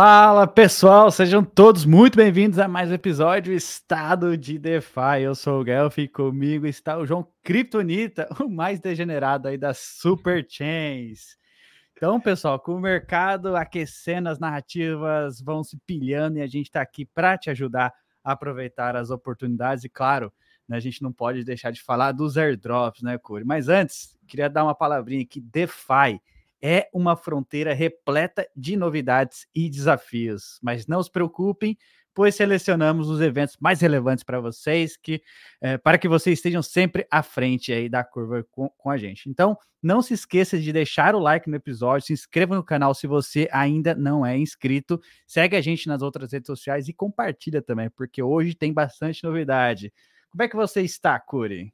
Fala pessoal, sejam todos muito bem-vindos a mais um episódio Estado de DeFi. Eu sou o Guelph e comigo está o João Kryptonita, o mais degenerado aí das Super Chains. Então, pessoal, com o mercado aquecendo, as narrativas vão se pilhando e a gente está aqui para te ajudar a aproveitar as oportunidades e, claro, né, a gente não pode deixar de falar dos airdrops, né, Corey? Mas antes, queria dar uma palavrinha aqui, DeFi é uma fronteira repleta de novidades e desafios. Mas não se preocupem, pois selecionamos os eventos mais relevantes para vocês, que é, para que vocês estejam sempre à frente aí da curva com, com, a gente. Então, não se esqueça de deixar o like no episódio, se inscreva no canal se você ainda não é inscrito, segue a gente nas outras redes sociais e compartilha também, porque hoje tem bastante novidade. Como é que você está, Curi?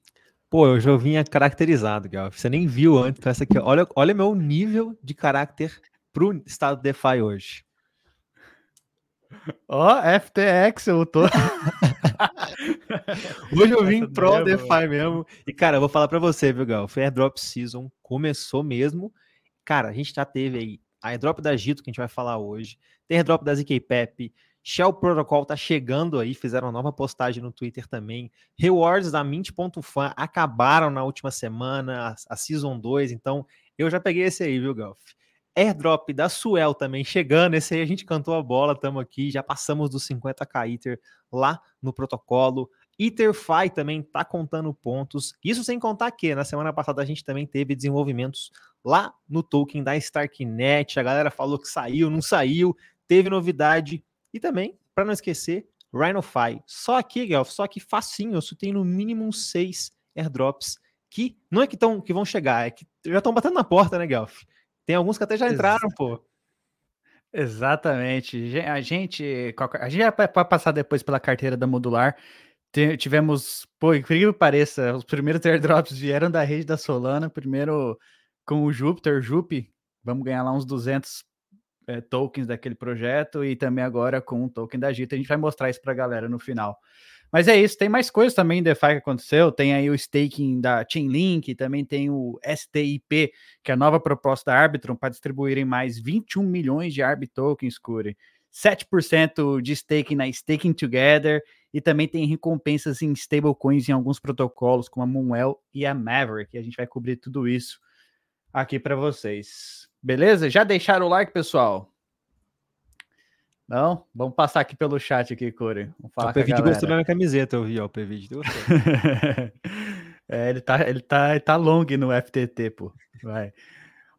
Pô, eu já vinha caracterizado, Gal. Você nem viu antes. Então essa aqui, olha, olha meu nível de caráter pro estado DeFi hoje. Ó, oh, FTX, eu tô. hoje eu vim pro DeFi mesmo. E, cara, eu vou falar para você, viu, Gal? Foi Airdrop Season, começou mesmo. Cara, a gente já teve aí a airdrop da Gito, que a gente vai falar hoje. Tem airdrop da ZKPep, Shell Protocol tá chegando aí, fizeram uma nova postagem no Twitter também. Rewards da Mint.fan acabaram na última semana, a, a Season 2, então eu já peguei esse aí, viu, Golf? Airdrop da Suel também chegando, esse aí a gente cantou a bola, estamos aqui, já passamos dos 50k Ether lá no protocolo. EtherFi também tá contando pontos. Isso sem contar que na semana passada a gente também teve desenvolvimentos lá no token da Starknet. A galera falou que saiu, não saiu, teve novidade e também, para não esquecer, RhinoFi. Só aqui, Guelph, só que facinho, eu tem no mínimo seis airdrops que não é que, tão, que vão chegar, é que já estão batendo na porta, né, Guelph? Tem alguns que até já entraram, pô. Exatamente. A gente, a gente vai passar depois pela carteira da Modular. Tivemos, pô, incrível que pareça, os primeiros airdrops vieram da rede da Solana, primeiro com o Júpiter, Jup, vamos ganhar lá uns 200 é, tokens daquele projeto e também agora com um token da Gita. A gente vai mostrar isso para a galera no final. Mas é isso, tem mais coisas também em DeFi que aconteceu. Tem aí o staking da Chainlink, também tem o STIP, que é a nova proposta da Arbitrum para distribuírem mais 21 milhões de Arbit tokens, Curi. 7% de staking na Staking Together e também tem recompensas em stablecoins em alguns protocolos, como a Moonwell e a Maverick. E a gente vai cobrir tudo isso aqui para vocês. Beleza? Já deixaram o like, pessoal? Não? Vamos passar aqui pelo chat aqui, Corey. Vamos falar o PVD gostou da minha camiseta, eu vi, ó, o PVD é, ele tá, ele tá, ele tá long no FTT, pô. Vai.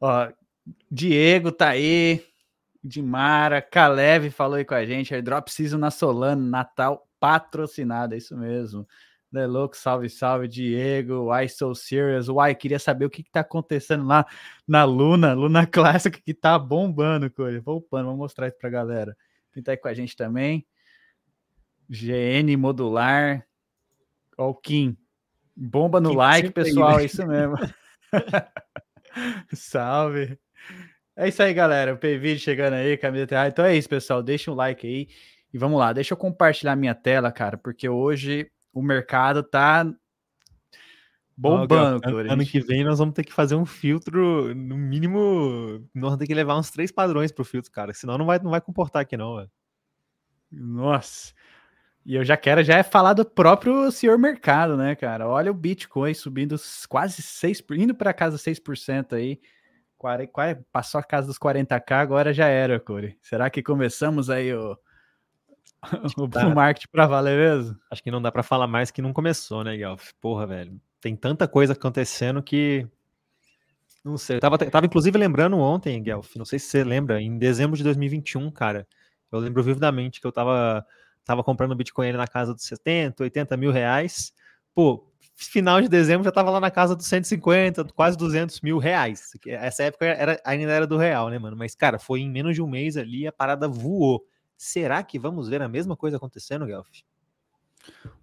Ó, Diego tá aí, Dimara, Kalev falou aí com a gente, airdrop season na Solana, Natal patrocinada, é isso mesmo. Né, louco, salve, salve, Diego, Why So Serious, Why, queria saber o que, que tá acontecendo lá na Luna, Luna Classic, que tá bombando, Corey, bombando, vou mostrar isso pra galera. Quem tá aí com a gente também, GN Modular, ó o Kim, bomba no Kim like, pessoal, é isso mesmo. salve. É isso aí, galera, o P-Vídeo chegando aí, camisa Então é isso, pessoal, deixa um like aí e vamos lá, deixa eu compartilhar minha tela, cara, porque hoje o mercado tá bombando. Ano, ano que vem nós vamos ter que fazer um filtro, no mínimo, nós vamos ter que levar uns três padrões pro filtro, cara, senão não vai, não vai comportar aqui não, velho. Nossa. E eu já quero já é falar do próprio senhor mercado, né, cara? Olha o Bitcoin subindo quase 6, indo para casa 6% aí. Passou a casa dos 40k, agora já era, Corey. Será que começamos aí o, o tá. marketing para valer mesmo? Acho que não dá para falar mais que não começou, né, Guelph? Porra, velho. Tem tanta coisa acontecendo que. Não sei. Eu tava, tava inclusive lembrando ontem, Guelph, não sei se você lembra, em dezembro de 2021, cara. Eu lembro vividamente que eu tava, tava comprando Bitcoin na casa dos 70, 80 mil reais. Pô, final de dezembro já tava lá na casa dos 150, quase 200 mil reais. Essa época era, ainda era do real, né, mano? Mas, cara, foi em menos de um mês ali, a parada voou. Será que vamos ver a mesma coisa acontecendo, Guelph?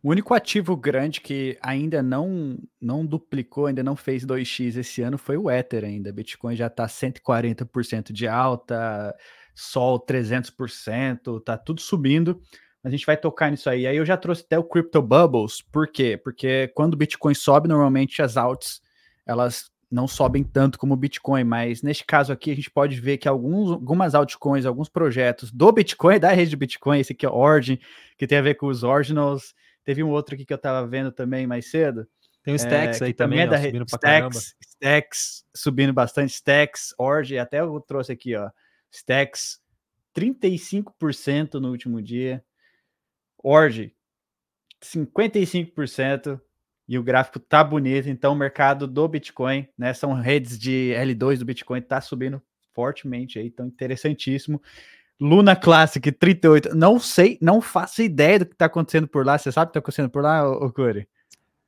O único ativo grande que ainda não não duplicou, ainda não fez 2x esse ano foi o Ether ainda. Bitcoin já está 140% de alta, Sol 300%, tá tudo subindo. A gente vai tocar nisso aí. Aí eu já trouxe até o Crypto Bubbles. Por quê? Porque quando o Bitcoin sobe, normalmente as alts elas não sobem tanto como o Bitcoin, mas neste caso aqui a gente pode ver que alguns, algumas altcoins, alguns projetos do Bitcoin, da rede do Bitcoin, esse aqui é Origin, que tem a ver com os Ordinals, teve um outro aqui que eu estava vendo também mais cedo. Tem o Stacks é, aí também, também é da rede, subindo Stacks, Stacks, subindo bastante, Stacks, Origin, até eu trouxe aqui, ó, Stacks, 35% no último dia, Origin, 55%, e o gráfico tá bonito, então o mercado do Bitcoin, né, são redes de L2 do Bitcoin, tá subindo fortemente aí, então interessantíssimo. Luna Classic 38, não sei, não faço ideia do que tá acontecendo por lá, você sabe o que tá acontecendo por lá, Corey?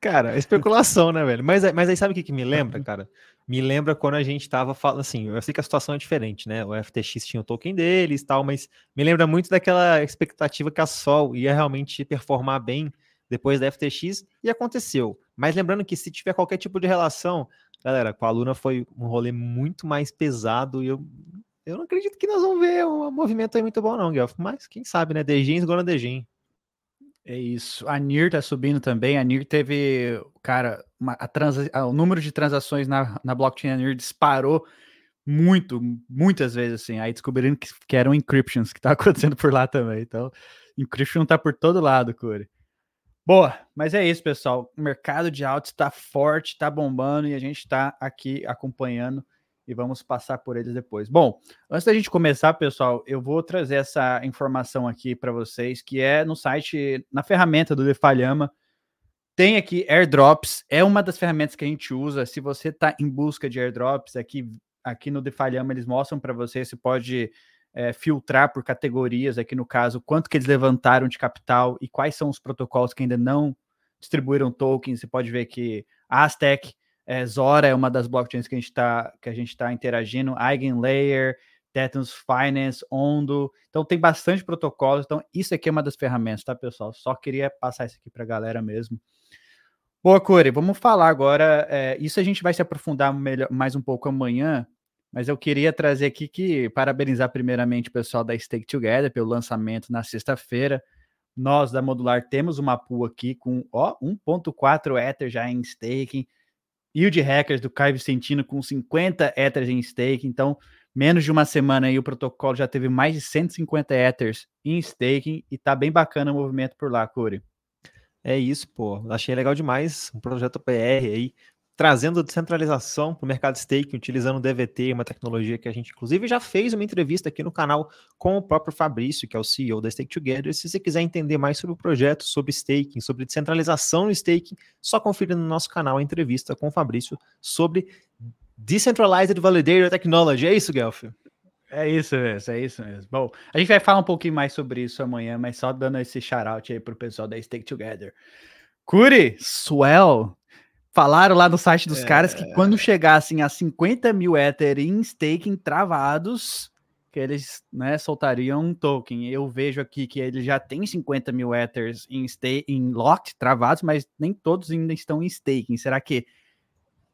Cara, especulação, né, velho? Mas, mas aí sabe o que, que me lembra, cara? Me lembra quando a gente tava falando, assim, eu sei que a situação é diferente, né? O FTX tinha o token deles e tal, mas me lembra muito daquela expectativa que a Sol ia realmente performar bem depois da FTX e aconteceu. Mas lembrando que se tiver qualquer tipo de relação, galera, com a Luna foi um rolê muito mais pesado e eu, eu não acredito que nós vamos ver um movimento aí muito bom não, Guelph, mas quem sabe, né? Dejins gonna Dejin. É isso. A NIR tá subindo também. A NIR teve, cara, uma, a transa, o número de transações na, na blockchain da NIR disparou muito, muitas vezes, assim. Aí descobrindo que, que eram encryptions que tá acontecendo por lá também. Então, encryption tá por todo lado, Corey. Boa, mas é isso, pessoal. O mercado de altos está forte, está bombando e a gente está aqui acompanhando e vamos passar por eles depois. Bom, antes da gente começar, pessoal, eu vou trazer essa informação aqui para vocês, que é no site, na ferramenta do Defalhama. Tem aqui airdrops, é uma das ferramentas que a gente usa. Se você está em busca de airdrops, aqui, aqui no Defalhama eles mostram para você, você pode é, filtrar por categorias, aqui no caso, quanto que eles levantaram de capital e quais são os protocolos que ainda não distribuíram tokens. Você pode ver que Aztec, é, Zora é uma das blockchains que a gente está que a gente está interagindo, Eigenlayer, Tethos Finance, Ondo. Então tem bastante protocolos. Então isso aqui é uma das ferramentas, tá, pessoal? Só queria passar isso aqui para a galera mesmo. Boa, Corey, vamos falar agora. É, isso a gente vai se aprofundar melhor, mais um pouco amanhã, mas eu queria trazer aqui que parabenizar primeiramente o pessoal da Stake Together pelo lançamento na sexta-feira. Nós da Modular temos uma pool aqui com 1.4 Ether já em staking. Yield Hackers do Caio Vicentino com 50 Ethers em stake. Então, menos de uma semana aí o protocolo já teve mais de 150 Ethers em staking e tá bem bacana o movimento por lá, Curi. É isso, pô. Achei legal demais. Um projeto PR aí trazendo descentralização para o mercado staking, utilizando o DVT, uma tecnologia que a gente, inclusive, já fez uma entrevista aqui no canal com o próprio Fabrício, que é o CEO da Stake Together. Se você quiser entender mais sobre o projeto, sobre staking, sobre descentralização no staking, só confira no nosso canal a entrevista com o Fabrício sobre Decentralized Validator Technology. É isso, Guelph? É isso mesmo, é isso mesmo. Bom, a gente vai falar um pouquinho mais sobre isso amanhã, mas só dando esse shout-out aí pro pessoal da Stake Together. Curi, Swell, Falaram lá no site dos é... caras que quando chegassem a 50 mil Ether em staking travados, que eles né, soltariam um token. Eu vejo aqui que ele já tem 50 mil Ethers em, em locked travados, mas nem todos ainda estão em staking. Será que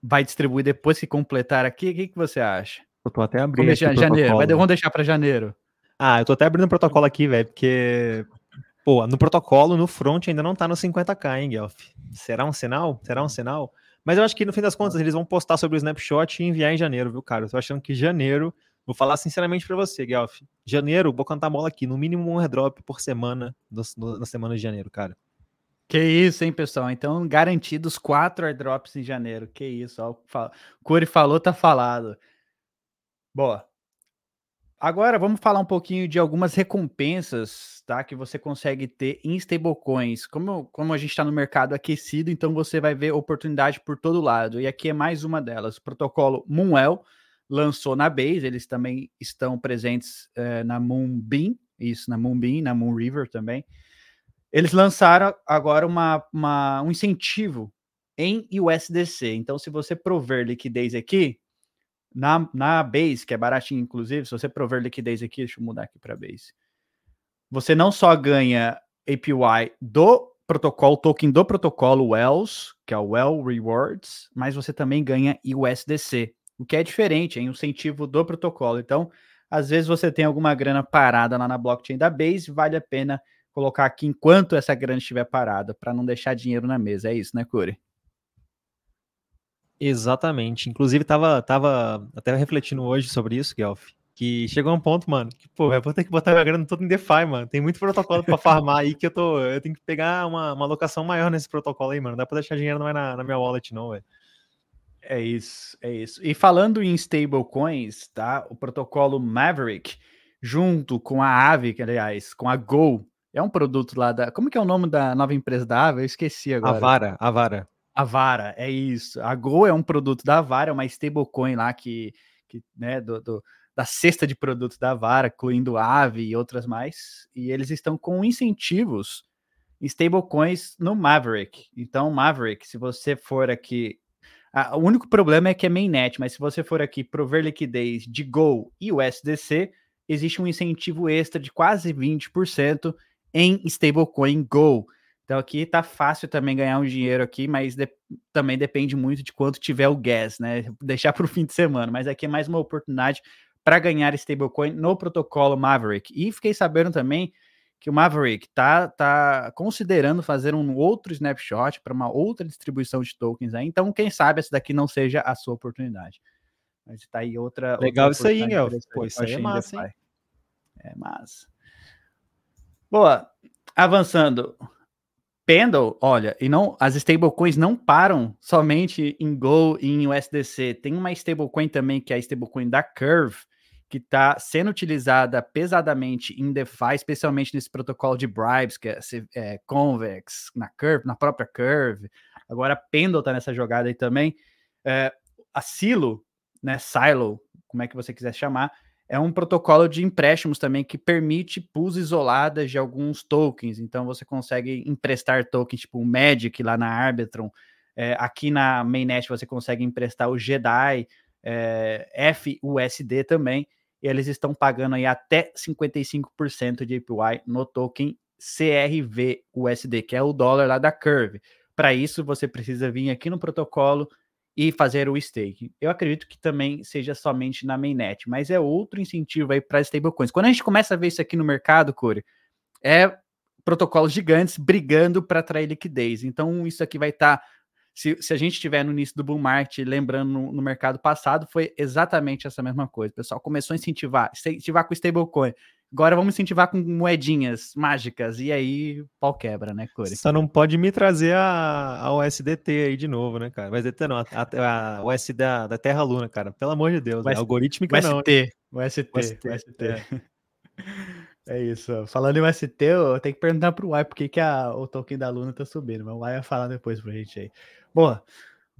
vai distribuir depois que completar aqui? O que, que você acha? Eu tô até abrindo. Vamos deixar, janeiro. Vai, vamos deixar para janeiro. Ah, eu tô até abrindo o protocolo aqui, velho, porque Pô, no protocolo, no front ainda não tá no 50k, hein, Guelph? Será um sinal? Será um sinal? Mas eu acho que no fim das contas eles vão postar sobre o snapshot e enviar em janeiro, viu, cara? Eu tô achando que janeiro, vou falar sinceramente para você, Guelph. Janeiro, vou cantar bola aqui, no mínimo um airdrop por semana na semana de janeiro, cara. Que isso, hein, pessoal? Então, garantidos quatro airdrops em janeiro. Que isso, ó. O Corey falou, tá falado. Boa. Agora vamos falar um pouquinho de algumas recompensas, tá? Que você consegue ter em stablecoins. Como, como a gente está no mercado aquecido, então você vai ver oportunidade por todo lado. E aqui é mais uma delas. O protocolo Moonwell lançou na Base, eles também estão presentes é, na Moonbeam, isso, na Moonbeam, na Moon River também. Eles lançaram agora uma, uma, um incentivo em USDC. Então, se você prover liquidez aqui, na, na Base, que é baratinho, inclusive, se você prover liquidez aqui, deixa eu mudar aqui para Base. Você não só ganha APY do protocolo, token do protocolo Wells, que é o Well Rewards, mas você também ganha USDC, o que é diferente, é um incentivo do protocolo. Então, às vezes você tem alguma grana parada lá na blockchain da Base, vale a pena colocar aqui enquanto essa grana estiver parada, para não deixar dinheiro na mesa. É isso, né, Curi? Exatamente. Inclusive, tava, tava até refletindo hoje sobre isso, Guelph. Que chegou um ponto, mano, que, pô, eu vou ter que botar minha grana toda em DeFi, mano. Tem muito protocolo para farmar aí que eu tô. Eu tenho que pegar uma, uma alocação maior nesse protocolo aí, mano. Não dá pra deixar dinheiro não é na, na minha wallet, não, velho. É isso, é isso. E falando em stablecoins, tá? O protocolo Maverick, junto com a Aave, que aliás, com a Go, é um produto lá da. Como que é o nome da nova empresa da Aave? Eu esqueci agora. Avara, Avara. Avara, é isso. A Go é um produto da Avara, é uma stablecoin lá que, que né, do, do, da cesta de produtos da Avara, incluindo Aave e outras mais. E eles estão com incentivos stablecoins no Maverick. Então, Maverick, se você for aqui ah, o único problema é que é mainnet, mas se você for aqui prover liquidez de Go e USDC, existe um incentivo extra de quase 20% em stablecoin Go. Então aqui tá fácil também ganhar um dinheiro aqui, mas de, também depende muito de quanto tiver o gas, né? Deixar para o fim de semana, mas aqui é mais uma oportunidade para ganhar stablecoin no protocolo Maverick. E fiquei sabendo também que o Maverick tá, tá considerando fazer um outro snapshot para uma outra distribuição de tokens aí. Então, quem sabe essa daqui não seja a sua oportunidade. Mas tá aí outra. Legal outra isso aí, Gel. Pô, isso aí é massa, hein? É massa. Boa. Avançando. Pendle, olha, e não as stablecoins não param somente em Go e em USDC. Tem uma stablecoin também que é a stablecoin da Curve, que está sendo utilizada pesadamente em DeFi, especialmente nesse protocolo de bribes, que é, é Convex, na Curve, na própria Curve. Agora Pendle está nessa jogada aí também. É, a Silo, né, Silo, como é que você quiser chamar, é um protocolo de empréstimos também que permite pools isoladas de alguns tokens. Então você consegue emprestar tokens tipo o Magic lá na Arbitrum. É, aqui na mainnet você consegue emprestar o Jedi, é, FUSD também e eles estão pagando aí até 55% de APY no token CRV USD, que é o dólar lá da Curve. Para isso, você precisa vir aqui no protocolo e fazer o stake. Eu acredito que também seja somente na mainnet, mas é outro incentivo aí para stablecoins. Quando a gente começa a ver isso aqui no mercado, Corey, é protocolos gigantes brigando para atrair liquidez. Então, isso aqui vai estar tá se, se a gente estiver no início do bull market, lembrando no, no, mercado passado, foi exatamente essa mesma coisa. O pessoal começou a incentivar, incentivar com stablecoin. Agora vamos incentivar com moedinhas mágicas. E aí, pau quebra, né, Corey? Só não pode me trazer a, a USDT aí de novo, né, cara? USDT não, a, a, a USD da, da Terra Luna, cara. Pelo amor de Deus, né? algorítmica UST, não. UST, UST. UST. É. É isso. Falando em UST, eu tenho que perguntar pro Y por que, que a, o token da Luna tá subindo, mas o Y vai falar depois pra gente aí. Boa.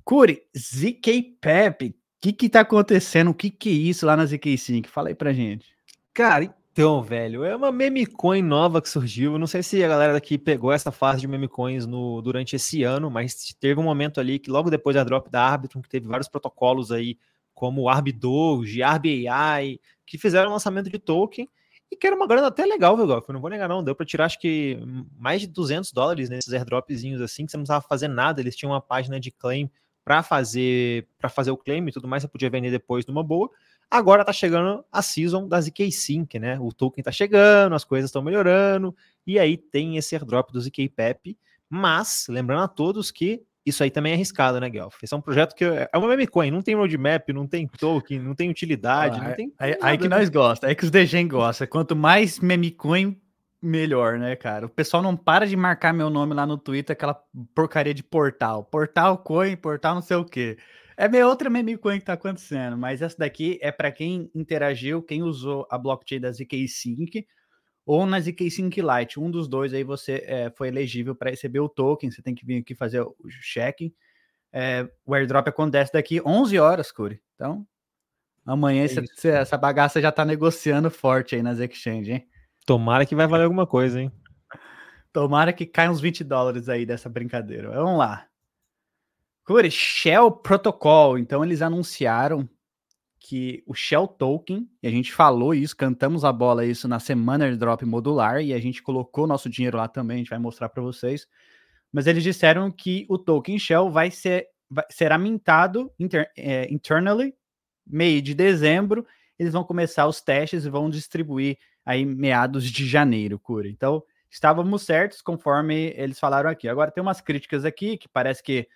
Curi, ZK Pep, o que que tá acontecendo? O que que é isso lá na ZK5? Fala aí pra gente. Cara, então, velho, é uma meme coin nova que surgiu. Não sei se a galera daqui pegou essa fase de meme coins no, durante esse ano, mas teve um momento ali que logo depois da drop da Arbitrum, que teve vários protocolos aí, como o Arbidoge, ArbiAI, que fizeram o lançamento de token e que era uma grana até legal, viu, Golf? Não vou negar, não. Deu para tirar, acho que mais de 200 dólares nesses airdropzinhos assim, que você não precisava fazer nada. Eles tinham uma página de claim para fazer para fazer o claim e tudo mais, você podia vender depois numa boa. Agora tá chegando a season da ZK Sync, né? O token tá chegando, as coisas estão melhorando, e aí tem esse airdrop do ZK Pep. Mas, lembrando a todos que isso aí também é arriscado, né, Guelph? Esse é um projeto que é uma meme coin, não tem roadmap, não tem token, não tem utilidade, ah, não tem. Aí, aí que nós gosta, aí que os DGen gosta. Quanto mais meme coin, melhor, né, cara? O pessoal não para de marcar meu nome lá no Twitter, aquela porcaria de portal. Portal coin, portal não sei o quê. É meio outra meme coin que tá acontecendo, mas essa daqui é para quem interagiu, quem usou a blockchain da ZK Sync ou na ZK-Sync Lite. Um dos dois aí você é, foi elegível para receber o token. Você tem que vir aqui fazer o check-in. É, o airdrop acontece daqui 11 horas, Curi. Então, amanhã é essa bagaça já tá negociando forte aí nas exchanges, hein? Tomara que vai valer alguma coisa, hein? Tomara que caia uns 20 dólares aí dessa brincadeira. Vamos lá. Shell Protocol. Então, eles anunciaram que o Shell Token, e a gente falou isso, cantamos a bola isso na semana airdrop modular, e a gente colocou nosso dinheiro lá também, a gente vai mostrar para vocês. Mas eles disseram que o token Shell vai ser vai, será mintado inter, é, internally, meio de dezembro, eles vão começar os testes e vão distribuir aí meados de janeiro, cura. Então, estávamos certos conforme eles falaram aqui. Agora tem umas críticas aqui que parece que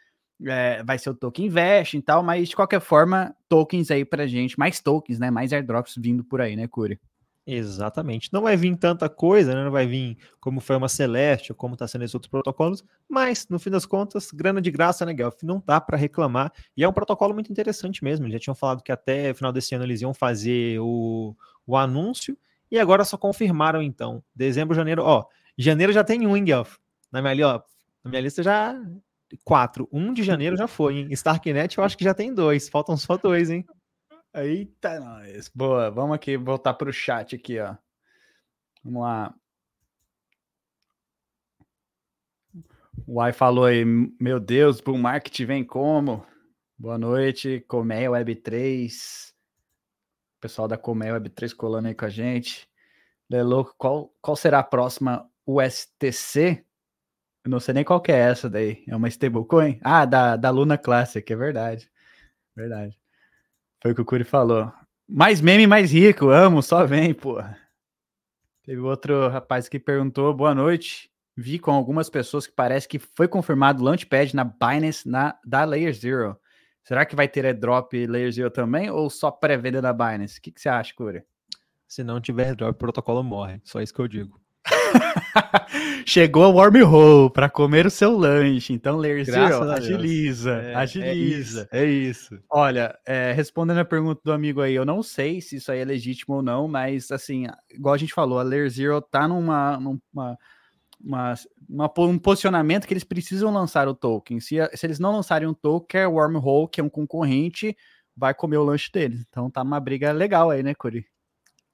é, vai ser o token invest e tal, mas de qualquer forma, tokens aí pra gente, mais tokens, né? Mais airdrops vindo por aí, né, Curi? Exatamente. Não vai vir tanta coisa, né? não vai vir como foi uma Celeste, ou como está sendo esses outros protocolos, mas no fim das contas, grana de graça, né, Guelph? Não dá para reclamar. E é um protocolo muito interessante mesmo. Já tinham falado que até final desse ano eles iam fazer o, o anúncio, e agora só confirmaram então. Dezembro, janeiro, ó. Janeiro já tem um, hein, Guelph? Na minha, ó, na minha lista já. Quatro. Um de janeiro já foi, hein? Starknet eu acho que já tem dois. Faltam só dois, hein? Eita, nós. Boa, vamos aqui voltar para o chat aqui, ó. Vamos lá. O Ai falou aí, meu Deus, Bull Market vem como? Boa noite, Comé Web3. Pessoal da Comé Web3 colando aí com a gente. Lelo, qual, qual será a próxima USTC? Eu não sei nem qual que é essa daí. É uma stablecoin? Ah, da, da Luna Classic, é verdade. Verdade. Foi o que o Curi falou. Mais meme, mais rico. Amo, só vem, pô. Teve outro rapaz que perguntou: boa noite. Vi com algumas pessoas que parece que foi confirmado o Launchpad na Binance na, da Layer Zero. Será que vai ter airdrop Layer Zero também ou só pré-venda da Binance? O que, que você acha, Curi? Se não tiver airdrop, o protocolo morre. Só isso que eu digo. Chegou a wormhole para comer o seu lanche. Então, Layer Zero, agiliza, é, agiliza. É isso, é isso. Olha, é, respondendo a pergunta do amigo aí, eu não sei se isso aí é legítimo ou não, mas assim, igual a gente falou, a Layer Zero tá numa, numa uma, uma, um posicionamento que eles precisam lançar o token. Se, se eles não lançarem um token, a Wormhole, que é um concorrente, vai comer o lanche deles. Então tá uma briga legal aí, né, Curi?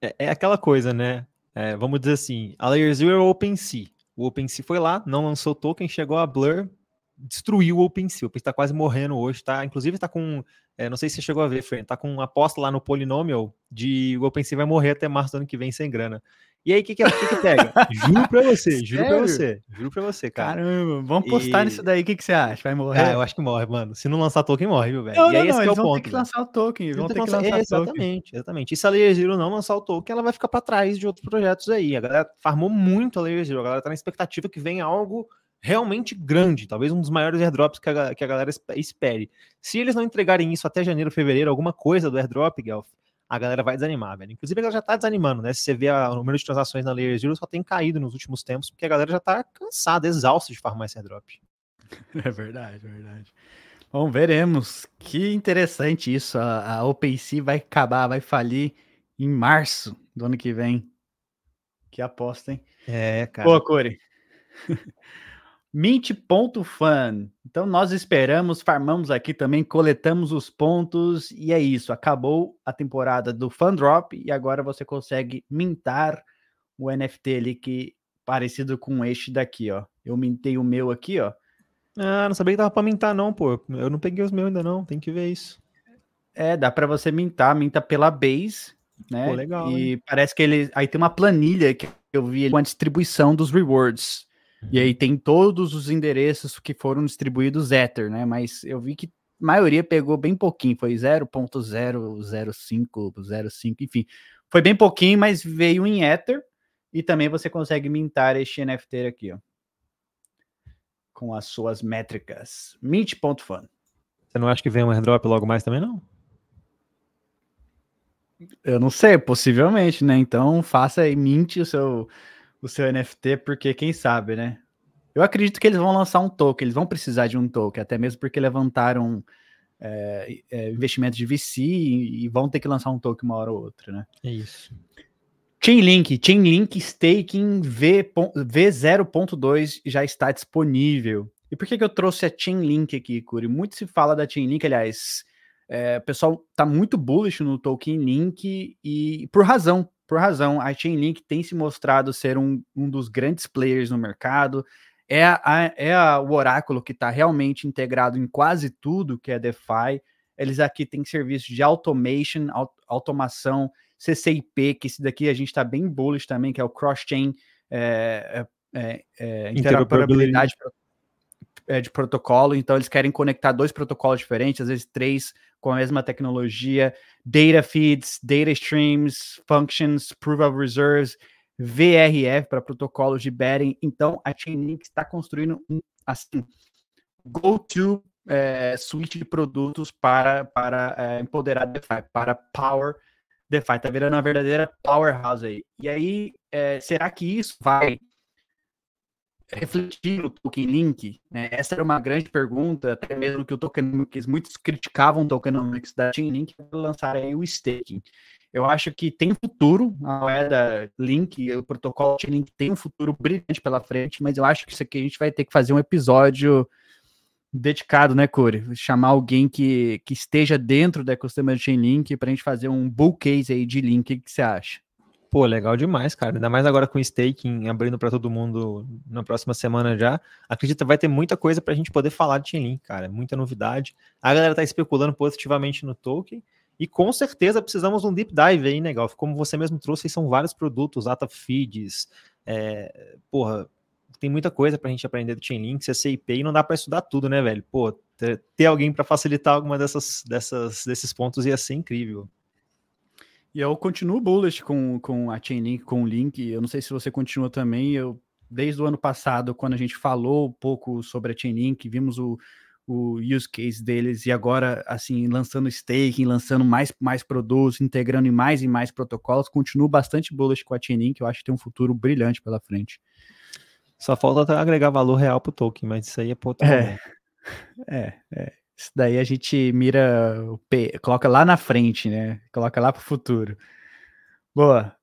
É, é aquela coisa, né? É, vamos dizer assim, a Layer Zero é o OpenSea. O OpenSea foi lá, não lançou token, chegou a Blur, destruiu o OpenSea. O OpenSea está quase morrendo hoje, tá? Inclusive está com, é, não sei se você chegou a ver, Fern, tá com uma aposta lá no Polynomial de o OpenSea vai morrer até março do ano que vem sem grana. E aí, o que, que, que, que, pega? juro pra você, juro pra você, juro pra você, cara. Caramba, vamos postar e... nisso daí, o que, que você acha? Vai morrer? Ah, eu acho que morre, mano. Se não lançar token, morre, viu, velho? Não, e aí, não, esse não, é o ponto. Vão ter que lançar o token, vão ter que lançar, é, Exatamente, token. exatamente. E se a Layer Zero não lançar o token, ela vai ficar pra trás de outros projetos aí. A galera farmou muito a Layer Zero, a galera tá na expectativa que venha algo realmente grande, talvez um dos maiores airdrops que a, que a galera espere. Se eles não entregarem isso até janeiro, fevereiro, alguma coisa do airdrop, Guelph, a galera vai desanimar, velho. Inclusive, ela já tá desanimando, né? Se você vê o número de transações na Layer Zero, só tem caído nos últimos tempos, porque a galera já tá cansada, exausta de farmar esse airdrop. É verdade, é verdade. Bom, veremos. Que interessante isso. A, a OpenSea vai acabar, vai falir em março do ano que vem. Que aposta, hein? É, cara. Boa, Core. Mint.fan. Então nós esperamos, farmamos aqui também, coletamos os pontos e é isso. Acabou a temporada do Fan Drop e agora você consegue mintar o NFT ali que parecido com este daqui, ó. Eu mintei o meu aqui, ó. Ah, não sabia que dava para mintar não, pô. Eu não peguei os meus ainda não, tem que ver isso. É, dá para você mintar, minta pela base, né? Pô, legal. E hein? parece que ele aí tem uma planilha que eu vi com a distribuição dos rewards. E aí tem todos os endereços que foram distribuídos Ether, né? Mas eu vi que a maioria pegou bem pouquinho, foi 0.005, 0.5, enfim. Foi bem pouquinho, mas veio em Ether. E também você consegue mintar este NFT aqui, ó. Com as suas métricas. Mint.fun. Você não acha que vem um airdrop logo mais também, não? Eu não sei, possivelmente, né? Então faça aí, mint o seu o seu NFT, porque quem sabe, né? Eu acredito que eles vão lançar um token, eles vão precisar de um token, até mesmo porque levantaram é, é, investimento de VC e, e, vão ter que lançar um token uma hora ou outra, né? É isso. Chainlink, Chainlink Staking v, V0.2 já está disponível. E por que, que eu trouxe a Chainlink aqui, Curi? Muito se fala da Chainlink, aliás, é, o pessoal está muito bullish no token Link e por razão, por razão. A Chainlink tem se mostrado ser um, um dos grandes players no mercado. É, a, é a, o oráculo que está realmente integrado em quase tudo que é DeFi. Eles aqui têm serviços de automation, aut, automação, CCIP, que esse daqui a gente está bem bullish também, que é o cross-chain é, é, interoperabilidade de protocolo. Então, eles querem conectar dois protocolos diferentes, às vezes três, com a mesma tecnologia, data feeds, data streams, functions, proof of reserves, VRF para protocolos de betting. Então, a Chainlink está construindo um assim, go-to é, suíte de produtos para, para é, empoderar DeFi, para Power DeFi. Tá virando uma verdadeira powerhouse aí. E aí, é, será que isso vai refletir no token link? Né? Essa era uma grande pergunta, até mesmo que o tokenomics, muitos criticavam o tokenomics da Chainlink para lançar aí o staking. Eu acho que tem futuro, a moeda Link, o protocolo Chainlink tem um futuro brilhante pela frente, mas eu acho que isso aqui a gente vai ter que fazer um episódio dedicado, né, Corey? Chamar alguém que, que esteja dentro da ecossistema de Chainlink para a gente fazer um bull case aí de Link. O que você acha? Pô, legal demais, cara. Ainda mais agora com o staking abrindo para todo mundo na próxima semana já. Acredito que vai ter muita coisa para a gente poder falar de Chainlink, cara. Muita novidade. A galera tá especulando positivamente no token. E com certeza precisamos de um deep dive aí, né? Como você mesmo trouxe, são vários produtos, data feeds, é, porra, tem muita coisa para a gente aprender do Chainlink, CCIP, e não dá para estudar tudo, né, velho? Pô, ter, ter alguém para facilitar alguma dessas, dessas, desses pontos ia ser incrível. E eu continuo bullish com, com a Chainlink, com o Link. Eu não sei se você continua também. Eu, desde o ano passado, quando a gente falou um pouco sobre a Chainlink, vimos o, o use case deles e agora, assim, lançando staking, lançando mais, mais produtos, integrando em mais e mais protocolos, continuo bastante bullish com a Chainlink, eu acho que tem um futuro brilhante pela frente. Só falta agregar valor real pro token, mas isso aí é ponto. É, é, é. Isso daí a gente mira, o P, coloca lá na frente, né? Coloca lá pro futuro. Boa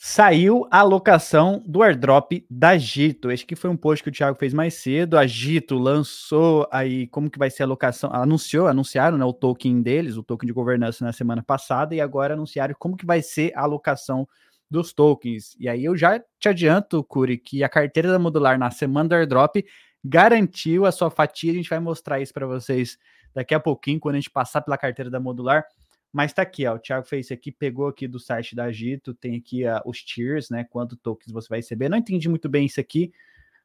saiu a alocação do airdrop da Gito. Este que foi um post que o Thiago fez mais cedo. A Gito lançou aí como que vai ser a alocação, anunciou, anunciaram né, o token deles, o token de governança na semana passada, e agora anunciaram como que vai ser a alocação dos tokens. E aí eu já te adianto, Curi, que a carteira da Modular na semana do airdrop garantiu a sua fatia. A gente vai mostrar isso para vocês daqui a pouquinho, quando a gente passar pela carteira da Modular. Mas tá aqui, ó, o Thiago fez isso aqui, pegou aqui do site da Agito, tem aqui uh, os tiers, né, quanto tokens você vai receber. Não entendi muito bem isso aqui,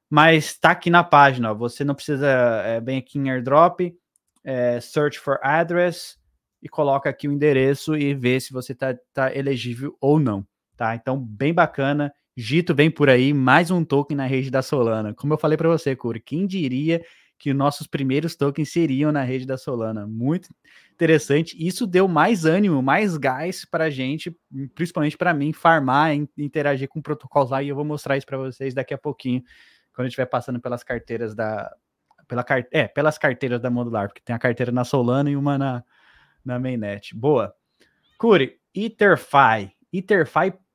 mas tá aqui na página, ó, você não precisa, é, bem aqui em airdrop, é, search for address, e coloca aqui o endereço e vê se você tá, tá elegível ou não, tá? Então, bem bacana, Gito vem por aí, mais um token na rede da Solana. Como eu falei para você, Curi, quem diria que nossos primeiros tokens seriam na rede da Solana. Muito interessante. Isso deu mais ânimo, mais gás para a gente, principalmente para mim, farmar, interagir com protocolos lá. E eu vou mostrar isso para vocês daqui a pouquinho, quando estiver passando pelas carteiras da. Pela, é, pelas carteiras da Modular, porque tem a carteira na Solana e uma na, na Mainnet. Boa. Curi, Etherfi.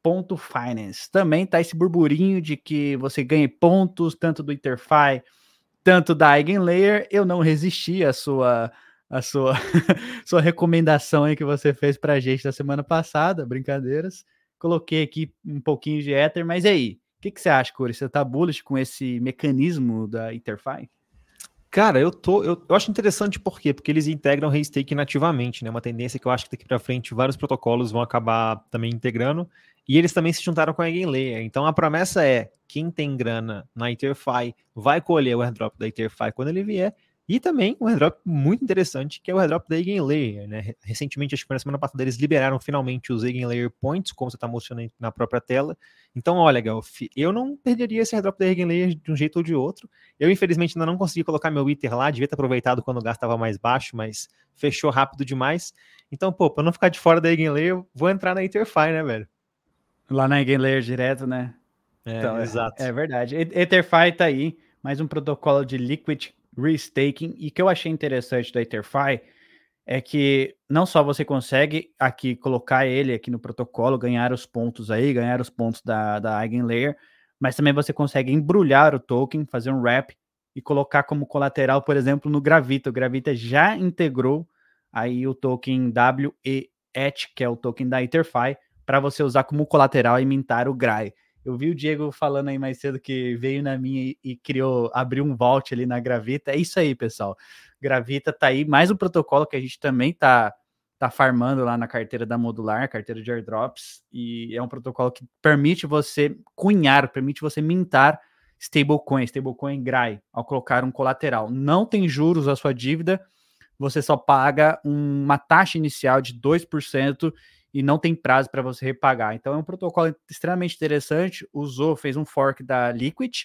Etherfi.finance. Também tá esse burburinho de que você ganhe pontos, tanto do Etherfi tanto da Eigenlayer, eu não resisti à sua a sua, sua recomendação aí que você fez para a gente na semana passada, brincadeiras. Coloquei aqui um pouquinho de Ether, mas aí? O que, que você acha, Curi? Você tá bullish com esse mecanismo da Etherfi? Cara, eu tô. Eu, eu, acho interessante por quê? Porque eles integram restake nativamente, né? Uma tendência que eu acho que daqui para frente vários protocolos vão acabar também integrando. E eles também se juntaram com a Eigenlayer. Então a promessa é: quem tem grana na Etherfi vai colher o airdrop da Etherfi quando ele vier. E também um airdrop muito interessante, que é o airdrop da Eigenlayer, né? Recentemente, acho que na semana passada, eles liberaram finalmente os Eigenlayer Points, como você está mostrando na própria tela. Então, olha, Galf, eu não perderia esse airdrop da Eigenlayer de um jeito ou de outro. Eu, infelizmente, ainda não consegui colocar meu Ether lá, devia ter aproveitado quando o gás estava mais baixo, mas fechou rápido demais. Então, pô, para não ficar de fora da Eigenlayer, vou entrar na Etherfi, né, velho? Lá na Eigenlayer direto, né? É, então, é, exato. É, é verdade. Etherfi tá aí, mais um protocolo de liquid restaking. E que eu achei interessante da Etherfi é que não só você consegue aqui colocar ele aqui no protocolo, ganhar os pontos aí, ganhar os pontos da, da Eigenlayer, mas também você consegue embrulhar o token, fazer um wrap e colocar como colateral, por exemplo, no Gravita. O Gravita já integrou aí o token WET, que é o token da Etherfi, para você usar como colateral e mintar o GRAI. Eu vi o Diego falando aí mais cedo que veio na minha e, criou, abriu um vault ali na Gravita. É isso aí, pessoal. Gravita tá aí, mais um protocolo que a gente também tá tá farmando lá na carteira da Modular, carteira de airdrops, e é um protocolo que permite você cunhar, permite você mintar stablecoin, stablecoin GRAI, ao colocar um colateral. Não tem juros a sua dívida, você só paga uma taxa inicial de 2% e não tem prazo para você repagar. Então é um protocolo extremamente interessante. Usou, fez um fork da Liquid,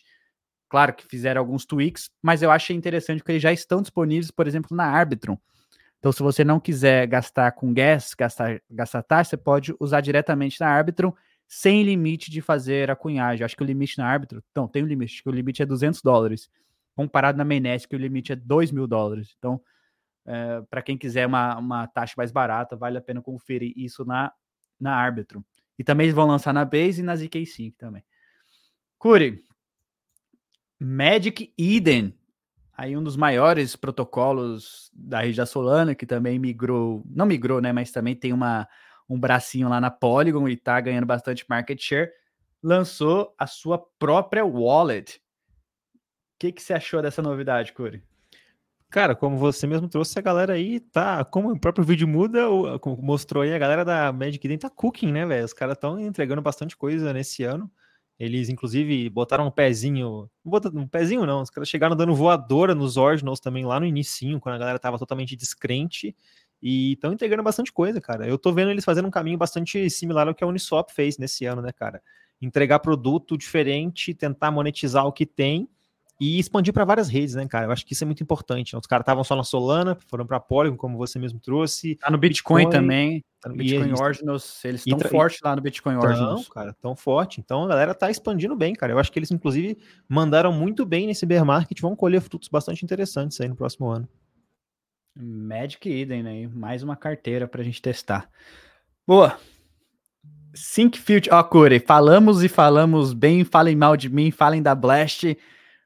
Claro que fizeram alguns tweaks, mas eu achei interessante que eles já estão disponíveis, por exemplo, na Arbitrum. Então, se você não quiser gastar com gas, gastar, gastar taxa, você pode usar diretamente na Arbitrum sem limite de fazer a cunhagem. Acho que o limite na Arbitrum, não, tem um limite, que o limite é 200 dólares, comparado na Mainnet, que o limite é 2 mil dólares. Então, é, para quem quiser uma, uma taxa mais barata, vale a pena conferir isso na, na Arbitrum. E também vão lançar na Base e na ZK5 também. Curi, Magic Eden, aí um dos maiores protocolos da rede da Solana, que também migrou, não migrou, né, mas também tem uma, um bracinho lá na Polygon e tá ganhando bastante market share, lançou a sua própria wallet. O que, que você achou dessa novidade, Curi? Cara, como você mesmo trouxe, a galera aí tá, como o próprio vídeo muda, mostrou aí, a galera da Magic Eden tá cooking, né, velho? Os caras estão entregando bastante coisa nesse ano. Eles, inclusive, botaram um pezinho. Um pezinho não, os caras chegaram dando voadora nos Ordinals também lá no início, quando a galera tava totalmente descrente. E estão entregando bastante coisa, cara. Eu tô vendo eles fazendo um caminho bastante similar ao que a Uniswap fez nesse ano, né, cara? Entregar produto diferente, tentar monetizar o que tem e expandir para várias redes, né, cara? Eu acho que isso é muito importante. Né? Os caras estavam só na Solana, foram para Polygon, como você mesmo trouxe. Tá no Bitcoin, Bitcoin também. Tá no Bitcoin e, Ordinals, eles estão fortes lá no Bitcoin Ordinals. Não, cara, tão forte. Então a galera tá expandindo bem, cara. Eu acho que eles, inclusive, mandaram muito bem nesse bear market, vão colher frutos bastante interessantes aí no próximo ano. Magic Eden, né? Mais uma carteira pra gente testar. Boa. Sync Future. Ó, oh, Corey, falamos e falamos bem, falem mal de mim, falem da Blast.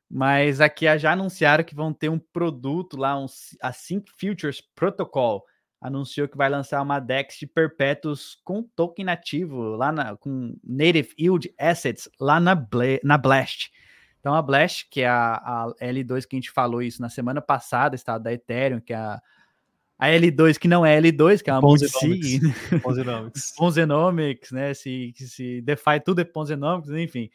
Mas aqui já anunciaram que vão ter um produto lá, um, a Sync Futures Protocol. Anunciou que vai lançar uma DEX de perpétuos com token nativo, lá na, com Native Yield Assets, lá na, Bla na Blast. Então a Blast, que é a, a, L2 que a gente falou isso na semana passada, estado da Ethereum, que é a, a L2 que não é L2, que é uma multisig. Ponzenomics. Ponzenomics, né? Se, se DeFi tudo é Ponzenomics, enfim.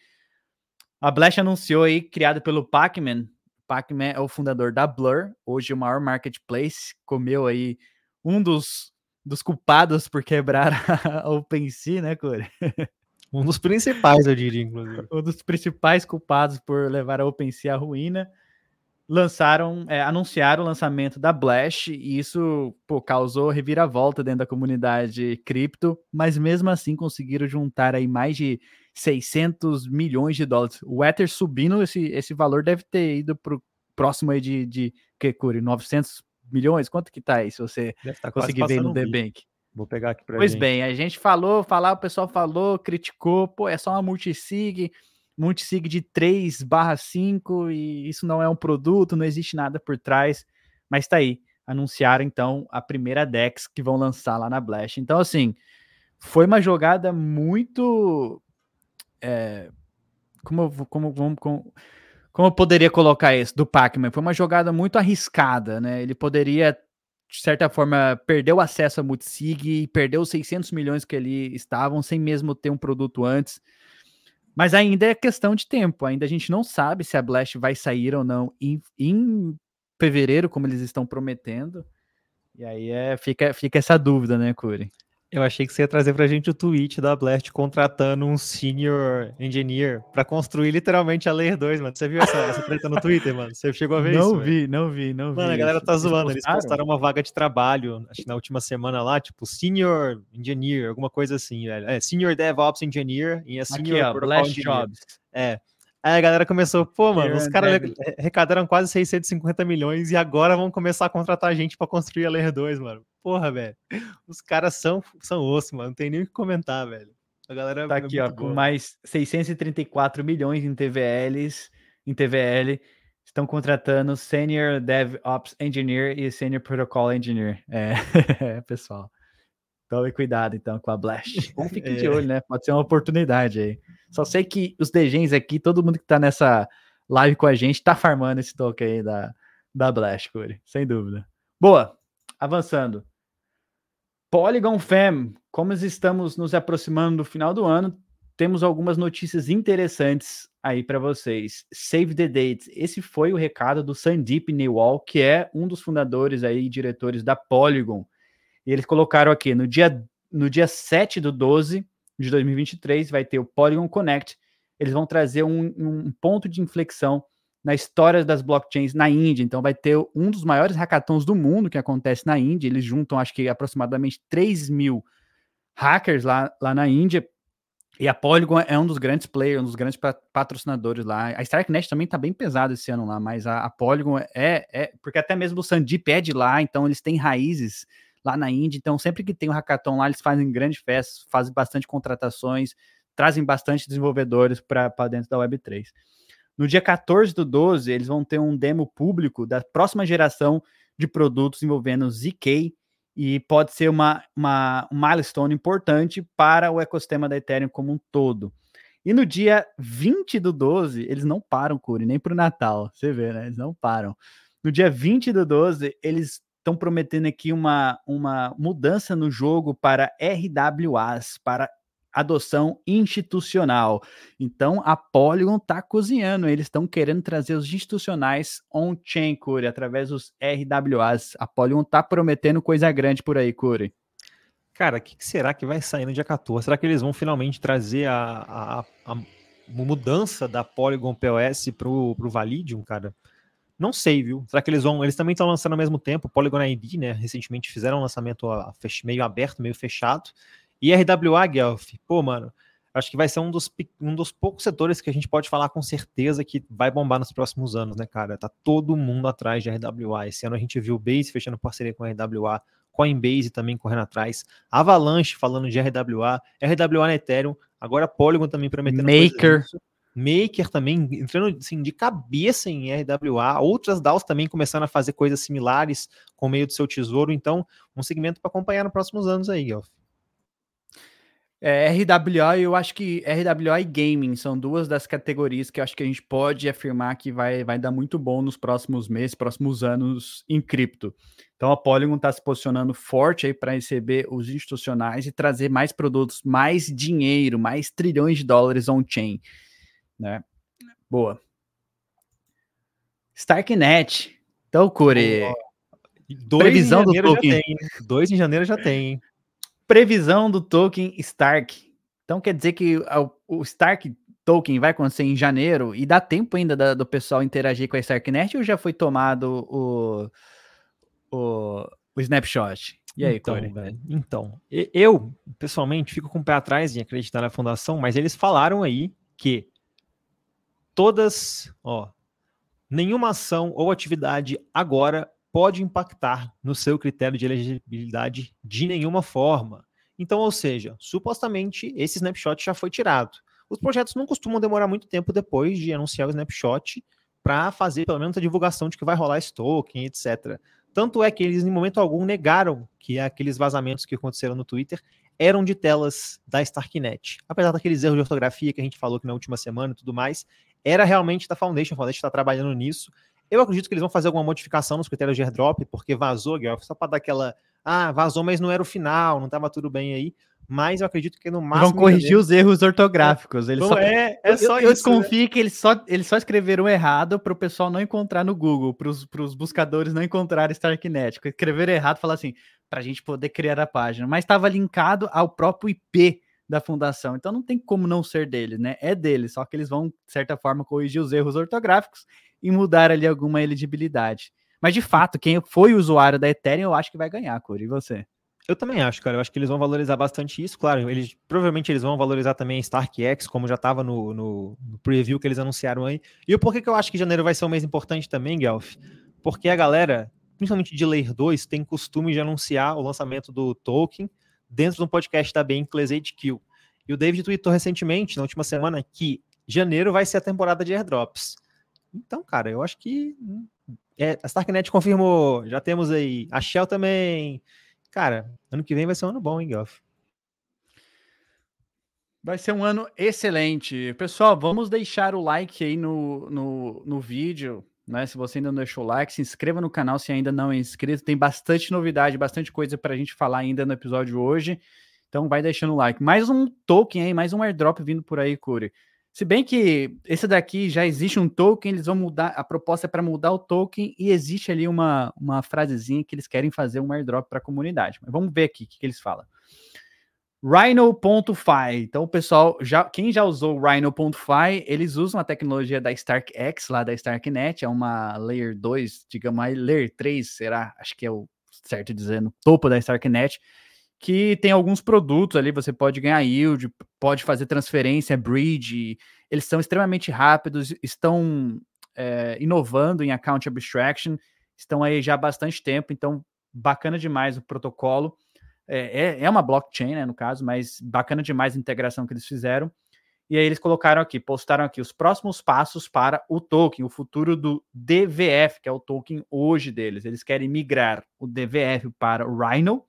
A Blast anunciou aí, criada pelo Pacman. Pacman é o fundador da Blur, hoje o maior marketplace, comeu aí um dos, dos culpados por quebrar a OpenSea, né, Corey? Um dos principais, eu diria, inclusive. um dos principais culpados por levar a OpenSea à ruína. Lançaram, é, anunciaram o lançamento da Blast, e isso pô, causou reviravolta dentro da comunidade cripto, mas mesmo assim conseguiram juntar aí mais de 600 milhões de dólares. O Ether subindo, esse, esse valor deve ter ido para o próximo aí de, de que cure 900 milhões. Quanto que tá aí, se você tá conseguir ver no The Bank? Vou pegar aqui para Pois bem, a gente falou, falar, o pessoal falou, criticou, pô, é só uma multisig, multisig de 3 barra 5 e isso não é um produto, não existe nada por trás, mas tá aí. Anunciaram então a primeira DEX que vão lançar lá na Blast. Então, assim, foi uma jogada muito é, como, como, como, como, como eu poderia colocar isso do Pac-Man? Foi uma jogada muito arriscada, né? Ele poderia, de certa forma, perder o acesso a Multisig e perder os 600 milhões que ali estavam, sem mesmo ter um produto antes. Mas ainda é questão de tempo, ainda a gente não sabe se a Blast vai sair ou não em, em fevereiro, como eles estão prometendo. E aí é, fica, fica essa dúvida, né, Curi? Eu achei que você ia trazer pra gente o tweet da Blast contratando um senior engineer para construir literalmente a Layer 2, mano. Você viu essa, essa treta no Twitter, mano? Você chegou a ver não isso? Não vi, não vi, não vi. Mano, a galera tá zoando. Eles postaram uma vaga de trabalho, acho que na última semana lá, tipo, senior engineer, alguma coisa assim, velho. É, senior DevOps engineer e a senior Aqui, ó, Blast engineer. Jobs. É. Aí a galera começou, pô, mano, os caras arrecadaram quase 650 milhões e agora vão começar a contratar gente para construir a Layer 2, mano. Porra, velho. Os caras são, são osso, mano. Não tem nem o que comentar, velho. A galera tá é aqui, ó, boa. com mais 634 milhões em TVLs, em TVL, estão contratando Senior DevOps Engineer e Senior Protocol Engineer. É, pessoal. Tome cuidado, então, com a Blast. Ou fique é. de olho, né? Pode ser uma oportunidade aí. Só sei que os DGens aqui, todo mundo que tá nessa live com a gente, tá farmando esse token aí da, da Blast, Corey. Sem dúvida. Boa. Avançando. Polygon Fam, como estamos nos aproximando do final do ano, temos algumas notícias interessantes aí para vocês. Save the date. Esse foi o recado do Sandeep Newall, que é um dos fundadores aí diretores da Polygon. E eles colocaram aqui no dia no dia 7 do 12 de 2023 vai ter o Polygon Connect. Eles vão trazer um, um ponto de inflexão na história das blockchains na Índia. Então vai ter um dos maiores hackathons do mundo que acontece na Índia. Eles juntam, acho que aproximadamente 3 mil hackers lá, lá na Índia. E a Polygon é um dos grandes players, um dos grandes patrocinadores lá. A Starknet também tá bem pesada esse ano lá, mas a, a Polygon é, é. Porque até mesmo o Sandeep é de lá, então eles têm raízes lá na Índia. Então, sempre que tem um hackathon lá, eles fazem grandes festas, fazem bastante contratações, trazem bastante desenvolvedores para dentro da Web3. No dia 14 do 12, eles vão ter um demo público da próxima geração de produtos envolvendo ZK e pode ser uma, uma um milestone importante para o ecossistema da Ethereum como um todo. E no dia 20 do 12, eles não param, Curi, nem para o Natal. Você vê, né? Eles não param. No dia 20 do 12, eles estão prometendo aqui uma, uma mudança no jogo para RWAs, para adoção institucional. Então a Polygon está cozinhando, eles estão querendo trazer os institucionais on-chain, Curi, através dos RWAs. A Polygon está prometendo coisa grande por aí, Curi. Cara, o que, que, será que vai sair no dia 14? Será que eles vão finalmente trazer a, a, a mudança da Polygon POS para o Validium, cara? Não sei, viu? Será que eles vão. Eles também estão lançando ao mesmo tempo. Polygon ID, né? Recentemente fizeram um lançamento meio aberto, meio fechado. E RWA, Guelph, pô, mano, acho que vai ser um dos, um dos poucos setores que a gente pode falar com certeza que vai bombar nos próximos anos, né, cara? Tá todo mundo atrás de RWA. Esse ano a gente viu o Base fechando parceria com a RWA, Coinbase também correndo atrás, Avalanche falando de RWA, RWA na Ethereum, agora Polygon também prometendo Maker. Maker também entrando assim, de cabeça em RWA, outras DAOs também começando a fazer coisas similares com meio do seu tesouro, então um segmento para acompanhar nos próximos anos aí, Guelph. É, RWA, eu acho que RWA e gaming são duas das categorias que eu acho que a gente pode afirmar que vai, vai dar muito bom nos próximos meses, próximos anos em cripto. Então a Polygon está se posicionando forte aí para receber os institucionais e trazer mais produtos, mais dinheiro, mais trilhões de dólares on-chain. Né? Boa. Starknet. Então, Core. Previsão do token. Dois em janeiro já tem, hein? previsão do token Stark. Então quer dizer que o Stark token vai acontecer em janeiro e dá tempo ainda da, do pessoal interagir com a Starknet ou já foi tomado o, o, o snapshot? E aí, então, velho, então, eu pessoalmente fico com o pé atrás em acreditar na fundação, mas eles falaram aí que todas, ó, nenhuma ação ou atividade agora pode impactar no seu critério de elegibilidade de nenhuma forma. Então, ou seja, supostamente esse snapshot já foi tirado. Os projetos não costumam demorar muito tempo depois de anunciar o snapshot para fazer pelo menos a divulgação de que vai rolar esse token, etc. Tanto é que eles, em momento algum, negaram que aqueles vazamentos que aconteceram no Twitter eram de telas da Starknet. Apesar daqueles erros de ortografia que a gente falou que na última semana e tudo mais, era realmente da Foundation. A Foundation está trabalhando nisso. Eu acredito que eles vão fazer alguma modificação nos critérios de airdrop, porque vazou, Guilherme, só para dar aquela. Ah, vazou, mas não era o final, não estava tudo bem aí. Mas eu acredito que no máximo. Vão corrigir os erros ortográficos. Eles só... É, é só eu, isso. Eu desconfio né? que eles só, eles só escreveram errado para o pessoal não encontrar no Google, para os buscadores não encontrarem Starknet. Escreveram errado, falar assim, para a gente poder criar a página. Mas estava linkado ao próprio IP da fundação. Então não tem como não ser deles, né? É deles, só que eles vão, de certa forma, corrigir os erros ortográficos e mudar ali alguma elegibilidade. Mas de fato, quem foi usuário da Ethereum, eu acho que vai ganhar, Curi. E você? Eu também acho, cara. Eu acho que eles vão valorizar bastante isso. Claro, eles provavelmente eles vão valorizar também StarkX, como já estava no, no, no, preview que eles anunciaram aí. E o porquê que eu acho que janeiro vai ser um mês importante também, Guelph? Porque a galera, principalmente de Layer 2, tem costume de anunciar o lançamento do token dentro de um podcast da Bankless HQ. E o David tweetou recentemente, na última semana, que janeiro vai ser a temporada de airdrops. Então, cara, eu acho que é, a Starknet confirmou. Já temos aí a Shell também. Cara, ano que vem vai ser um ano bom, hein, Goff? Vai ser um ano excelente. Pessoal, vamos deixar o like aí no, no, no vídeo. Né? Se você ainda não deixou o like, se inscreva no canal se ainda não é inscrito. Tem bastante novidade, bastante coisa para a gente falar ainda no episódio hoje. Então vai deixando o like. Mais um token aí, mais um airdrop vindo por aí, Curi. Se bem que esse daqui já existe um token, eles vão mudar, a proposta é para mudar o token e existe ali uma, uma frasezinha que eles querem fazer um airdrop para a comunidade. Mas vamos ver aqui o que, que eles falam. Rhino.fi. Então, pessoal, já, quem já usou o Rhino.fi, eles usam a tecnologia da StarkX, lá da StarkNet, é uma Layer 2, digamos aí, Layer 3, será? Acho que é o certo dizendo, topo da StarkNet, que tem alguns produtos ali, você pode ganhar yield, pode fazer transferência, bridge, eles são extremamente rápidos, estão é, inovando em account abstraction, estão aí já há bastante tempo, então bacana demais o protocolo. É, é, é, uma blockchain, né, no caso, mas bacana demais a integração que eles fizeram. E aí eles colocaram aqui, postaram aqui os próximos passos para o token, o futuro do DVF, que é o token hoje deles. Eles querem migrar o DVF para o Rhino,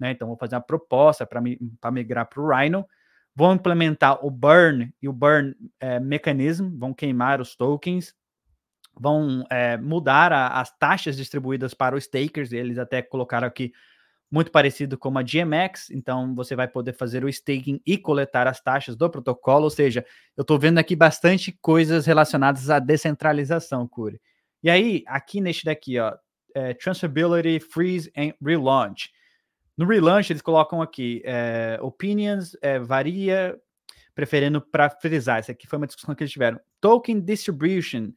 né? Então vou fazer uma proposta para migrar para o Rhino. Vão implementar o burn e o burn é, mecanismo, vão queimar os tokens, vão é, mudar a, as taxas distribuídas para os stakers. Eles até colocaram aqui muito parecido com a GMX, então você vai poder fazer o staking e coletar as taxas do protocolo, ou seja, eu estou vendo aqui bastante coisas relacionadas à descentralização, Curi. E aí, aqui neste daqui, ó, é, Transferability, Freeze and Relaunch. No relaunch, eles colocam aqui é, opinions, é, varia, preferindo para frisar. Essa aqui foi uma discussão que eles tiveram. Token distribution,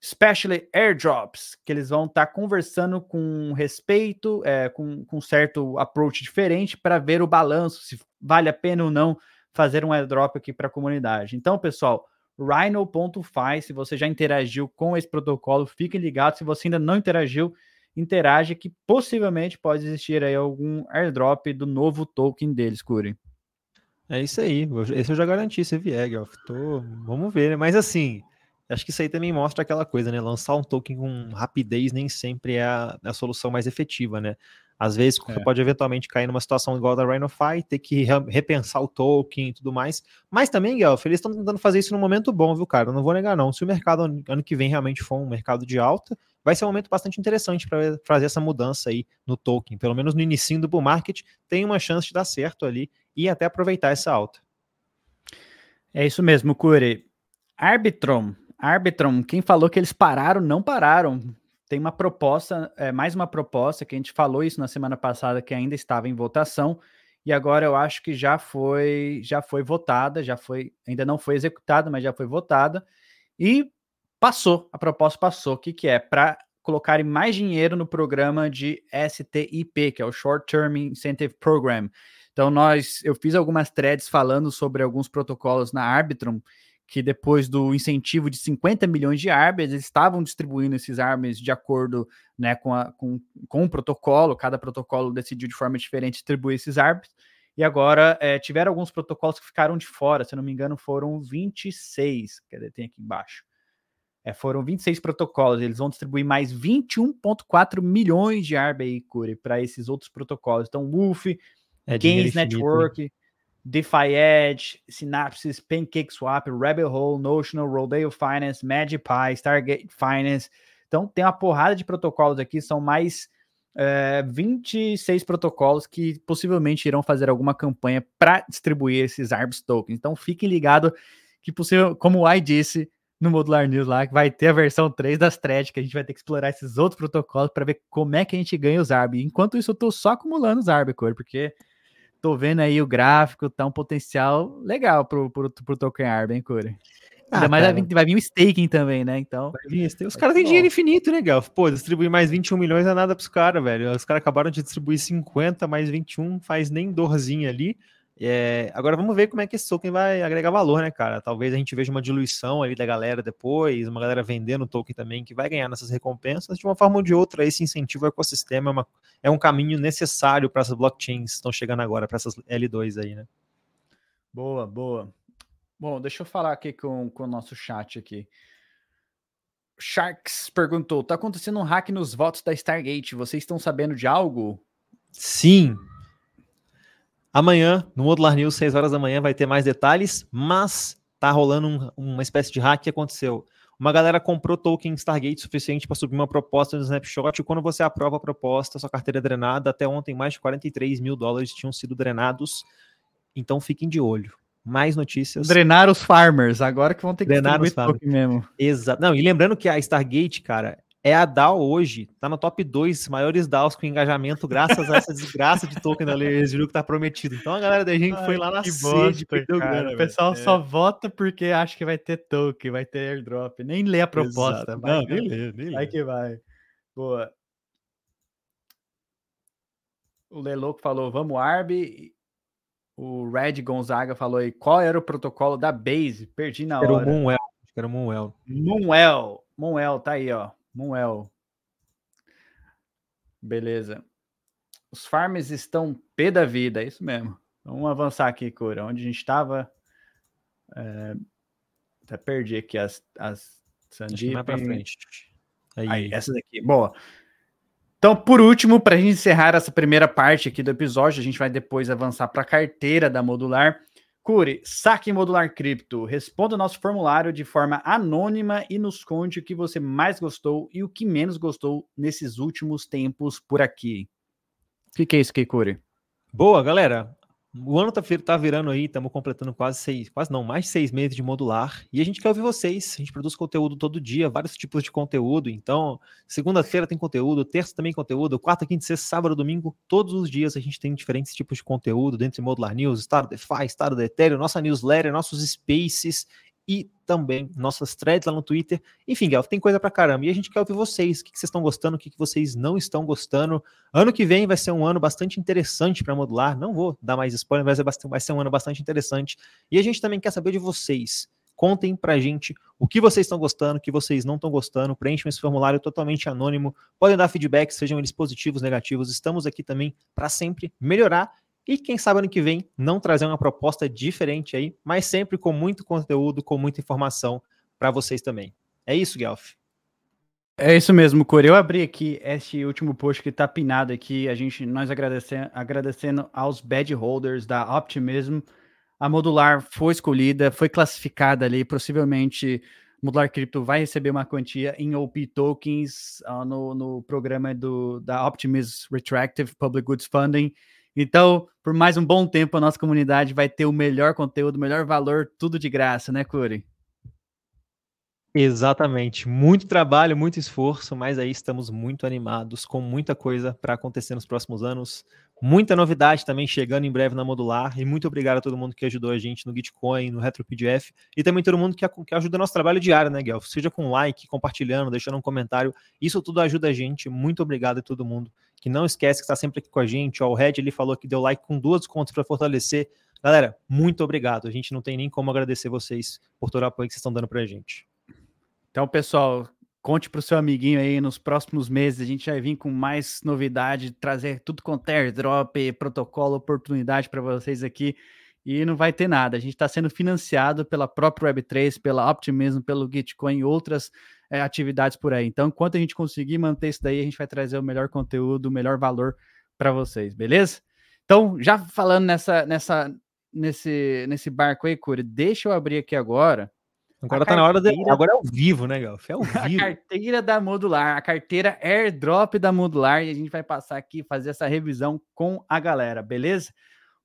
especially airdrops, que eles vão estar tá conversando com respeito, é, com, com certo approach diferente para ver o balanço, se vale a pena ou não fazer um airdrop aqui para a comunidade. Então, pessoal, Rhino.fi, se você já interagiu com esse protocolo, fiquem ligados. Se você ainda não interagiu, interage que possivelmente pode existir aí algum airdrop do novo token deles, Curi. É isso aí. Esse eu já garanti, se vier, Guelph. Tô... Vamos ver, né? Mas assim, Acho que isso aí também mostra aquela coisa, né? Lançar um token com rapidez nem sempre é a, a solução mais efetiva, né? Às vezes é. você pode eventualmente cair numa situação igual a da RhinoFi, ter que repensar o token e tudo mais. Mas também, Guelph, eles estão tentando fazer isso no momento bom, viu, cara? Eu não vou negar, não. Se o mercado ano que vem realmente for um mercado de alta, vai ser um momento bastante interessante para fazer essa mudança aí no token. Pelo menos no início do bull market, tem uma chance de dar certo ali e até aproveitar essa alta. É isso mesmo, Curi. Arbitrum Arbitrum, quem falou que eles pararam, não pararam. Tem uma proposta, é, mais uma proposta, que a gente falou isso na semana passada, que ainda estava em votação, e agora eu acho que já foi, já foi votada, já foi, ainda não foi executada, mas já foi votada, e passou, a proposta passou. O que, que é? Para colocarem mais dinheiro no programa de STIP, que é o Short Term Incentive Program. Então, nós, eu fiz algumas threads falando sobre alguns protocolos na Arbitrum, que depois do incentivo de 50 milhões de ARBs, eles estavam distribuindo esses ARBs de acordo né, com, a, com, com o protocolo, cada protocolo decidiu de forma diferente distribuir esses ARBs, e agora é, tiveram alguns protocolos que ficaram de fora, se não me engano foram 26, quer dizer, tem aqui embaixo. É, foram 26 protocolos, eles vão distribuir mais 21,4 milhões de ARB para esses outros protocolos. Então, WUF, é Gains Network, DeFi Edge, Synapses, PancakeSwap, Rebel Hole, Notional, Rodeo Finance, MagPi, Stargate Finance. Então tem uma porrada de protocolos aqui, são mais é, 26 protocolos que possivelmente irão fazer alguma campanha para distribuir esses ARBS tokens. Então fiquem ligados que possível, como o AI disse no Modular News lá, que vai ter a versão 3 das threads, que a gente vai ter que explorar esses outros protocolos para ver como é que a gente ganha os ARB. Enquanto isso, eu estou só acumulando os ARB, porque tô vendo aí o gráfico, tá um potencial legal pro, pro, pro token ARB, hein, Curi? Ah, Ainda mais vai vir, vai vir, um staking também, né? Então. Os caras têm dinheiro infinito, né, Gal? Pô, distribuir mais 21 milhões é nada pros caras, velho. Os caras acabaram de distribuir 50 mais 21, faz nem dorzinha ali. É, agora vamos ver como é que esse token vai agregar valor, né, cara? Talvez a gente veja uma diluição ali da galera depois, uma galera vendendo o token também que vai ganhar nessas recompensas. De uma forma ou de outra, esse incentivo ao ecossistema é, uma, é um caminho necessário para essas blockchains que estão chegando agora, para essas L2 aí, né? Boa, boa. Bom, deixa eu falar aqui com, com o nosso chat aqui. Sharks perguntou: tá acontecendo um hack nos votos da Stargate? Vocês estão sabendo de algo? Sim, Amanhã, no Modular News, 6 horas da manhã, vai ter mais detalhes, mas tá rolando um, uma espécie de hack que aconteceu. Uma galera comprou token Stargate suficiente para subir uma proposta no Snapshot, e quando você aprova a proposta, sua carteira é drenada. Até ontem, mais de 43 mil dólares tinham sido drenados. Então fiquem de olho. Mais notícias. Drenar os farmers, agora que vão ter que drenar os farmers mesmo. Exato. Não, e lembrando que a Stargate, cara, é a DAO hoje, tá no top 2 maiores DAOs com engajamento, graças a essa desgraça de token da Layers que tá prometido. Então a galera da gente Ai, foi lá na sede, bosta, grana, O pessoal é. só vota porque acha que vai ter token, vai ter airdrop, nem lê a proposta. Vai, Não, nem lê, nem lê. Vai que vai. Boa. O Lelouco falou, vamos Arb. O Red Gonzaga falou aí, qual era o protocolo da Base? Perdi na hora. Era o Moonwell. Era o Moonwell. Moonwell. Moonwell, tá aí, ó. Moonwell. Beleza. Os farms estão pé da vida, é isso mesmo. Vamos avançar aqui, Cura. Onde a gente estava. É... Até perdi aqui as, as Sandeep. Mais pra frente. Aí. Aí, essa daqui. Boa. Então, por último, para a gente encerrar essa primeira parte aqui do episódio, a gente vai depois avançar para a carteira da Modular. Cure, saque modular cripto. Responda o nosso formulário de forma anônima e nos conte o que você mais gostou e o que menos gostou nesses últimos tempos por aqui. O que, que é isso Cure? Boa, galera. O ano tá, tá virando aí, estamos completando quase seis, quase não, mais seis meses de modular. E a gente quer ouvir vocês. A gente produz conteúdo todo dia, vários tipos de conteúdo. Então, segunda-feira tem conteúdo, terça também conteúdo, quarta, quinta, sexta, sábado, domingo, todos os dias a gente tem diferentes tipos de conteúdo dentro de Modular News, Estado DeFi, Estado da Ethereum, nossa newsletter, nossos spaces e também nossas threads lá no Twitter. Enfim, Guelph, tem coisa pra caramba. E a gente quer ouvir vocês. O que, vocês estão gostando, o que, vocês não estão gostando. Ano que vem vai ser um ano bastante interessante para modular. Não vou dar mais spoiler, mas vai ser um ano bastante interessante. E a gente também quer saber de vocês. Contem pra gente o que vocês estão gostando, o que vocês não estão gostando. Preenchem esse formulário totalmente anônimo. Podem dar feedback, sejam eles positivos, negativos. Estamos aqui também para sempre melhorar e quem sabe ano que vem não trazer uma proposta diferente aí, mas sempre com muito conteúdo, com muita informação para vocês também. É isso, Guelph. É isso mesmo, Core. Eu abri aqui este último post que está pinado aqui. A gente, nós agradecendo, agradecendo aos bad holders da Optimism. A modular foi escolhida, foi classificada ali. Possivelmente, Modular Crypto vai receber uma quantia em OP tokens uh, no, no programa do, da Optimism Retractive Public Goods Funding. Então, por mais um bom tempo, a nossa comunidade vai ter o melhor conteúdo, o melhor valor, tudo de graça, né, Curi? Exatamente. Muito trabalho, muito esforço, mas aí estamos muito animados, com muita coisa para acontecer nos próximos anos. Muita novidade também chegando em breve na Modular. E muito obrigado a todo mundo que ajudou a gente no Gitcoin, no RetroPDF. E também todo mundo que, que ajuda nosso trabalho diário, né, Guelph? Seja com like, compartilhando, deixando um comentário. Isso tudo ajuda a gente. Muito obrigado a todo mundo que não esquece que está sempre aqui com a gente. Ó, o Red ele falou que deu like com duas contas para fortalecer. Galera, muito obrigado. A gente não tem nem como agradecer vocês por todo o apoio que vocês estão dando para a gente. Então, pessoal, conte para o seu amiguinho aí nos próximos meses. A gente vai vir com mais novidade, trazer tudo com airdrop, protocolo, oportunidade para vocês aqui. E não vai ter nada. A gente está sendo financiado pela própria Web3, pela Optimism, pelo Gitcoin e outras é, atividades por aí. Então, enquanto a gente conseguir manter isso daí, a gente vai trazer o melhor conteúdo, o melhor valor para vocês, beleza? Então, já falando nessa, nessa, nesse, nesse barco aí, Curi, deixa eu abrir aqui agora. Agora tá na hora de. Agora é ao vivo, né, Galf? É ao vivo. A carteira da modular, a carteira airdrop da modular, e a gente vai passar aqui fazer essa revisão com a galera, beleza?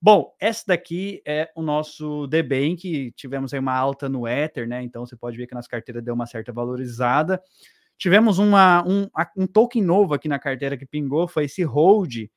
Bom, essa daqui é o nosso DBank, tivemos aí uma alta no Ether, né? Então você pode ver que a nossa carteira deu uma certa valorizada. Tivemos uma, um, um token novo aqui na carteira que pingou, foi esse Hold,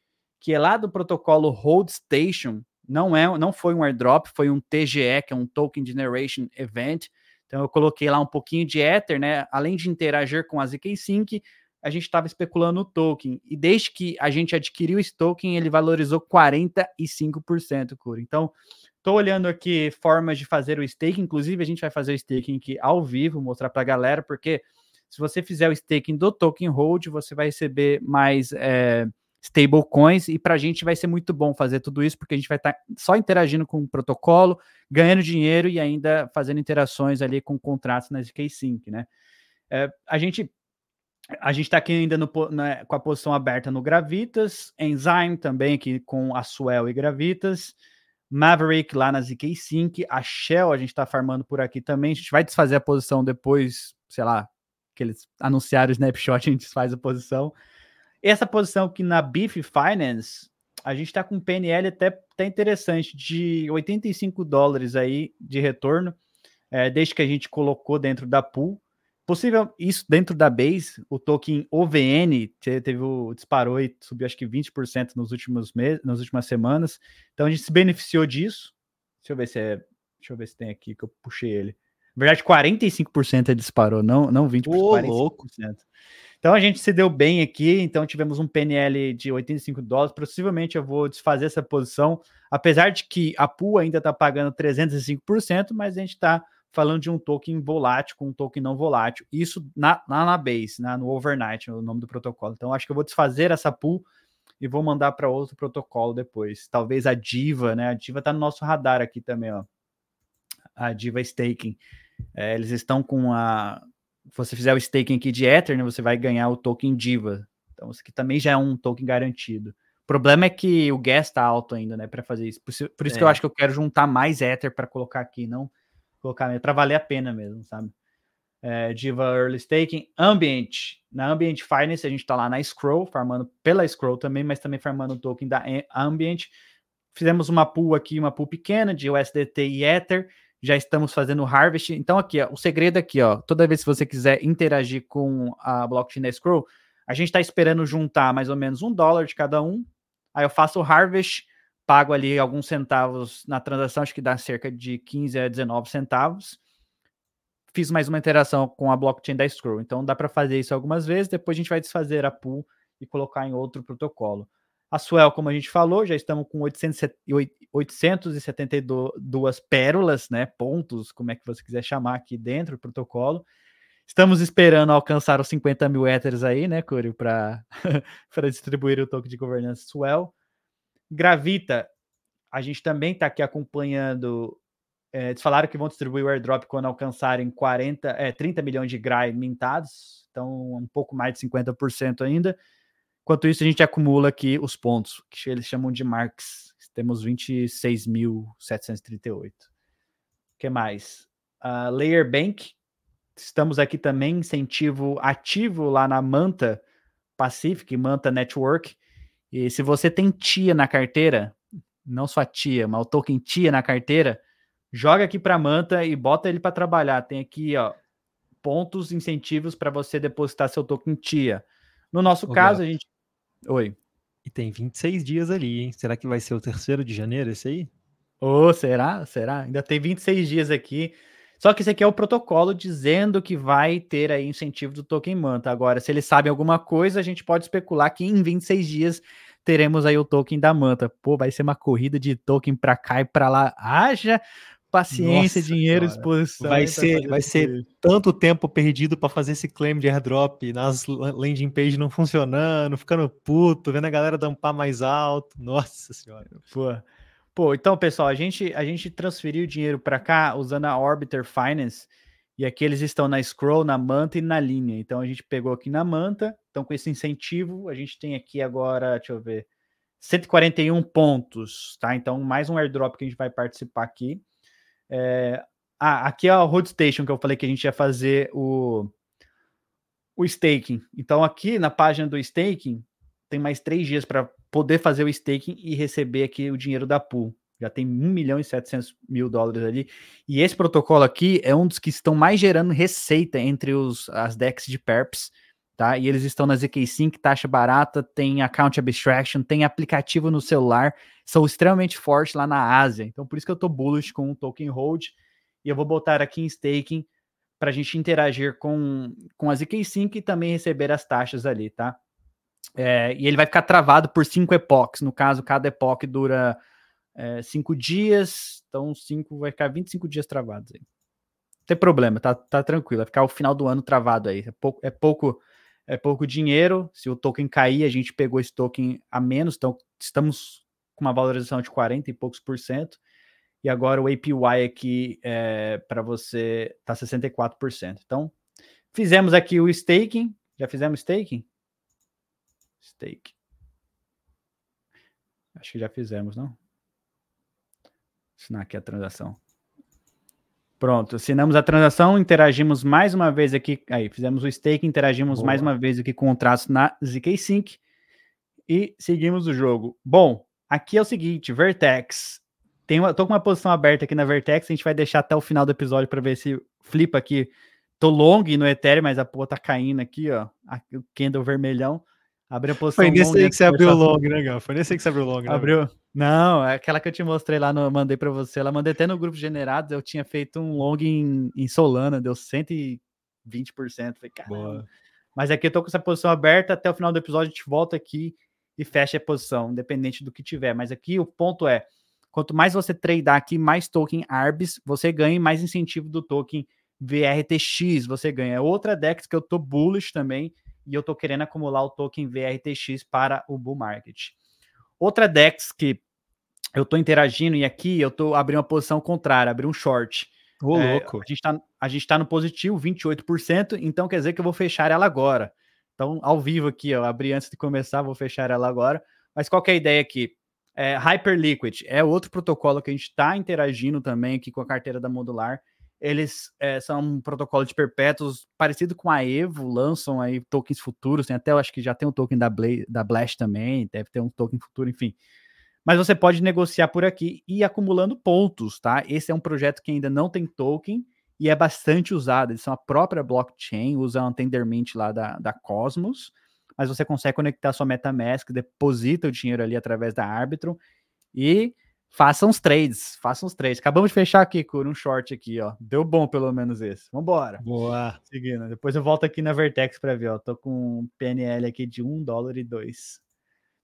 que é lá do protocolo Hold Station. Não é, não foi um airdrop, foi um TGE, que é um Token Generation Event. Então eu coloquei lá um pouquinho de Ether, né? Além de interagir com a ZK Sync, a gente estava especulando o token. E desde que a gente adquiriu esse token, ele valorizou 45%, Cura. Então, estou olhando aqui formas de fazer o staking. Inclusive, a gente vai fazer o staking aqui ao vivo, mostrar para a galera, porque se você fizer o staking do token hold, você vai receber mais é, stablecoins. E para a gente vai ser muito bom fazer tudo isso, porque a gente vai estar tá só interagindo com o protocolo, ganhando dinheiro e ainda fazendo interações ali com contratos na ZK-Sync, né? É, a gente a gente está aqui ainda no, né, com a posição aberta no Gravitas, Enzyme também aqui com a Swell e Gravitas, Maverick lá na ZK Sync, a Shell a gente está farmando por aqui também, a gente vai desfazer a posição depois, sei lá, que eles anunciaram o snapshot, a gente desfaz a posição. Essa posição aqui na Beef Finance, a gente está com PNL até, até interessante, de 85 dólares aí de retorno, é, desde que a gente colocou dentro da pool. possível isso dentro da base, o token OVN teve o disparou e subiu acho que 20% nos últimos meses, nas últimas semanas. Então a gente se beneficiou disso. Deixa eu ver se é, deixa eu ver se tem aqui que eu puxei ele. Na verdade, 45% ele disparou, não não 20%, Ô, 45%. Louco. Então a gente se deu bem aqui, então tivemos um PNL de 85 dólares. Possivelmente eu vou desfazer essa posição, apesar de que a pool ainda está pagando 305%, mas a gente está falando de um token volátil com um token não volátil. Isso na, na, na base, na, no overnight, o nome do protocolo. Então acho que eu vou desfazer essa pool e vou mandar para outro protocolo depois. Talvez a Diva, né? A Diva está no nosso radar aqui também, ó. A Diva Staking. É, eles estão com a se você fizer o staking aqui de Ether, né, você vai ganhar o token Diva. Então, isso aqui também já é um token garantido. O problema é que o gas está alto ainda, né, para fazer isso. Por, isso, por isso é. que eu acho que eu quero juntar mais Ether para colocar aqui, não colocar para valer a pena mesmo, sabe? É, Diva Early Staking, Ambient. Na Ambient Finance, a gente está lá na Scroll, farmando pela Scroll também, mas também farmando o token da Ambient. Fizemos uma pool aqui, uma pool pequena de USDT e Ether já estamos fazendo harvest. Então, aqui, ó, o segredo aqui, ó, toda vez que você quiser interagir com a blockchain da Scroll, a gente está esperando juntar mais ou menos um dólar de cada um. Aí eu faço o harvest, pago ali alguns centavos na transação, acho que dá cerca de 15 a 19 centavos. Fiz mais uma interação com a blockchain da Scroll. Então dá para fazer isso algumas vezes, depois a gente vai desfazer a pool e colocar em outro protocolo. A Swell, como a gente falou, já estamos com 872 pérolas, né? Pontos, como é que você quiser chamar aqui dentro do protocolo. Estamos esperando alcançar os 50 mil Ethers aí, né, Curio, para distribuir o token de governança Swell. Gravita, a gente também está aqui acompanhando. É, eles falaram que vão distribuir o airdrop quando alcançarem 40, é, 30 milhões de GRAI mintados, então um pouco mais de 50% ainda. Enquanto isso, a gente acumula aqui os pontos, que eles chamam de marks. Temos 26.738. O que mais? Uh, Layer Bank. Estamos aqui também, incentivo ativo lá na Manta Pacific, Manta Network. E se você tem TIA na carteira, não só TIA, mas o token TIA na carteira, joga aqui para Manta e bota ele para trabalhar. Tem aqui, ó, pontos incentivos para você depositar seu token TIA. No nosso caso, a gente Oi. E tem 26 dias ali, hein? Será que vai ser o terceiro de janeiro esse aí? Ô, oh, será? Será? Ainda tem 26 dias aqui. Só que esse aqui é o protocolo dizendo que vai ter aí incentivo do token manta. Agora, se eles sabem alguma coisa, a gente pode especular que em 26 dias teremos aí o token da manta. Pô, vai ser uma corrida de token para cá e para lá. Haja paciência, Nossa, dinheiro, cara. exposição. Vai ser, vai ser tanto tempo perdido para fazer esse claim de airdrop nas landing page não funcionando, ficando puto, vendo a galera dampar mais alto. Nossa senhora. Pô. Pô, então, pessoal, a gente a gente transferiu dinheiro para cá usando a Orbiter Finance e aqui eles estão na Scroll, na Manta e na linha. Então a gente pegou aqui na Manta, então com esse incentivo, a gente tem aqui agora, deixa eu ver, 141 pontos, tá? Então mais um airdrop que a gente vai participar aqui. É, ah, aqui é a Road Station que eu falei que a gente ia fazer o, o staking. Então, aqui na página do staking, tem mais três dias para poder fazer o staking e receber aqui o dinheiro da pool. Já tem 1 milhão e 700 mil dólares ali. E esse protocolo aqui é um dos que estão mais gerando receita entre os, as decks de perps, tá? E eles estão na ZK5, taxa barata, tem account abstraction, tem aplicativo no celular são extremamente fortes lá na Ásia. Então, por isso que eu estou bullish com o token hold. E eu vou botar aqui em staking para a gente interagir com, com a ZK5 e também receber as taxas ali, tá? É, e ele vai ficar travado por cinco epochs. No caso, cada epoch dura é, cinco dias. Então, cinco vai ficar 25 dias travados aí. Não tem problema, tá, tá tranquilo. Vai ficar o final do ano travado aí. É pouco, é pouco, é pouco dinheiro. Se o token cair, a gente pegou esse token a menos. Então, estamos com uma valorização de 40 e poucos por cento. E agora o APY aqui é, para você tá 64%. Então, fizemos aqui o staking. Já fizemos staking? Stake. Acho que já fizemos, não? Assinar aqui a transação. Pronto, assinamos a transação, interagimos mais uma vez aqui. Aí, fizemos o stake, interagimos Boa. mais uma vez aqui com o traço na ZK Sync e seguimos o jogo. Bom, Aqui é o seguinte, Vertex. Tem uma, tô com uma posição aberta aqui na Vertex, a gente vai deixar até o final do episódio para ver se flipa aqui tô long no Ethereum, mas a porra tá caindo aqui, ó. o candle vermelhão. Abriu a posição Foi nesse aí que você abriu o long, né, Gal? Foi nesse aí que você abriu o long, né? Abriu. Não, é aquela que eu te mostrei lá, no, mandei para você. Ela mandei até no grupo generados. Eu tinha feito um long em, em Solana, deu 120%. Falei, caramba. Mas aqui eu tô com essa posição aberta. Até o final do episódio a gente volta aqui e fecha a posição, independente do que tiver. Mas aqui o ponto é: quanto mais você tradear aqui, mais token ARBS você ganha, mais incentivo do token VRTX você ganha. É outra DEX que eu tô bullish também e eu tô querendo acumular o token VRTX para o bull market. Outra DEX que eu tô interagindo e aqui eu tô abrindo uma posição contrária, abri um short. Ô, é, louco. A gente, tá, a gente tá no positivo, 28%, então quer dizer que eu vou fechar ela agora. Então, ao vivo aqui, eu abri antes de começar, vou fechar ela agora. Mas qual que é a ideia aqui? É, Hyperliquid é outro protocolo que a gente está interagindo também aqui com a carteira da Modular. Eles é, são um protocolo de perpétuos parecido com a Evo, lançam aí tokens futuros, tem até, eu acho que já tem um token da, Bla da Blast também, deve ter um token futuro, enfim. Mas você pode negociar por aqui e ir acumulando pontos, tá? Esse é um projeto que ainda não tem token e é bastante usado. Eles são a própria blockchain, usam o Tendermint lá da, da Cosmos, mas você consegue conectar sua MetaMask, deposita o dinheiro ali através da Arbitrum e Façam os trades, façam os trades. Acabamos de fechar aqui, com um short aqui, ó. Deu bom pelo menos esse. Vambora. Boa. Seguindo. Depois eu volto aqui na Vertex para ver, ó. Tô com um PNL aqui de 1 dólar e 2.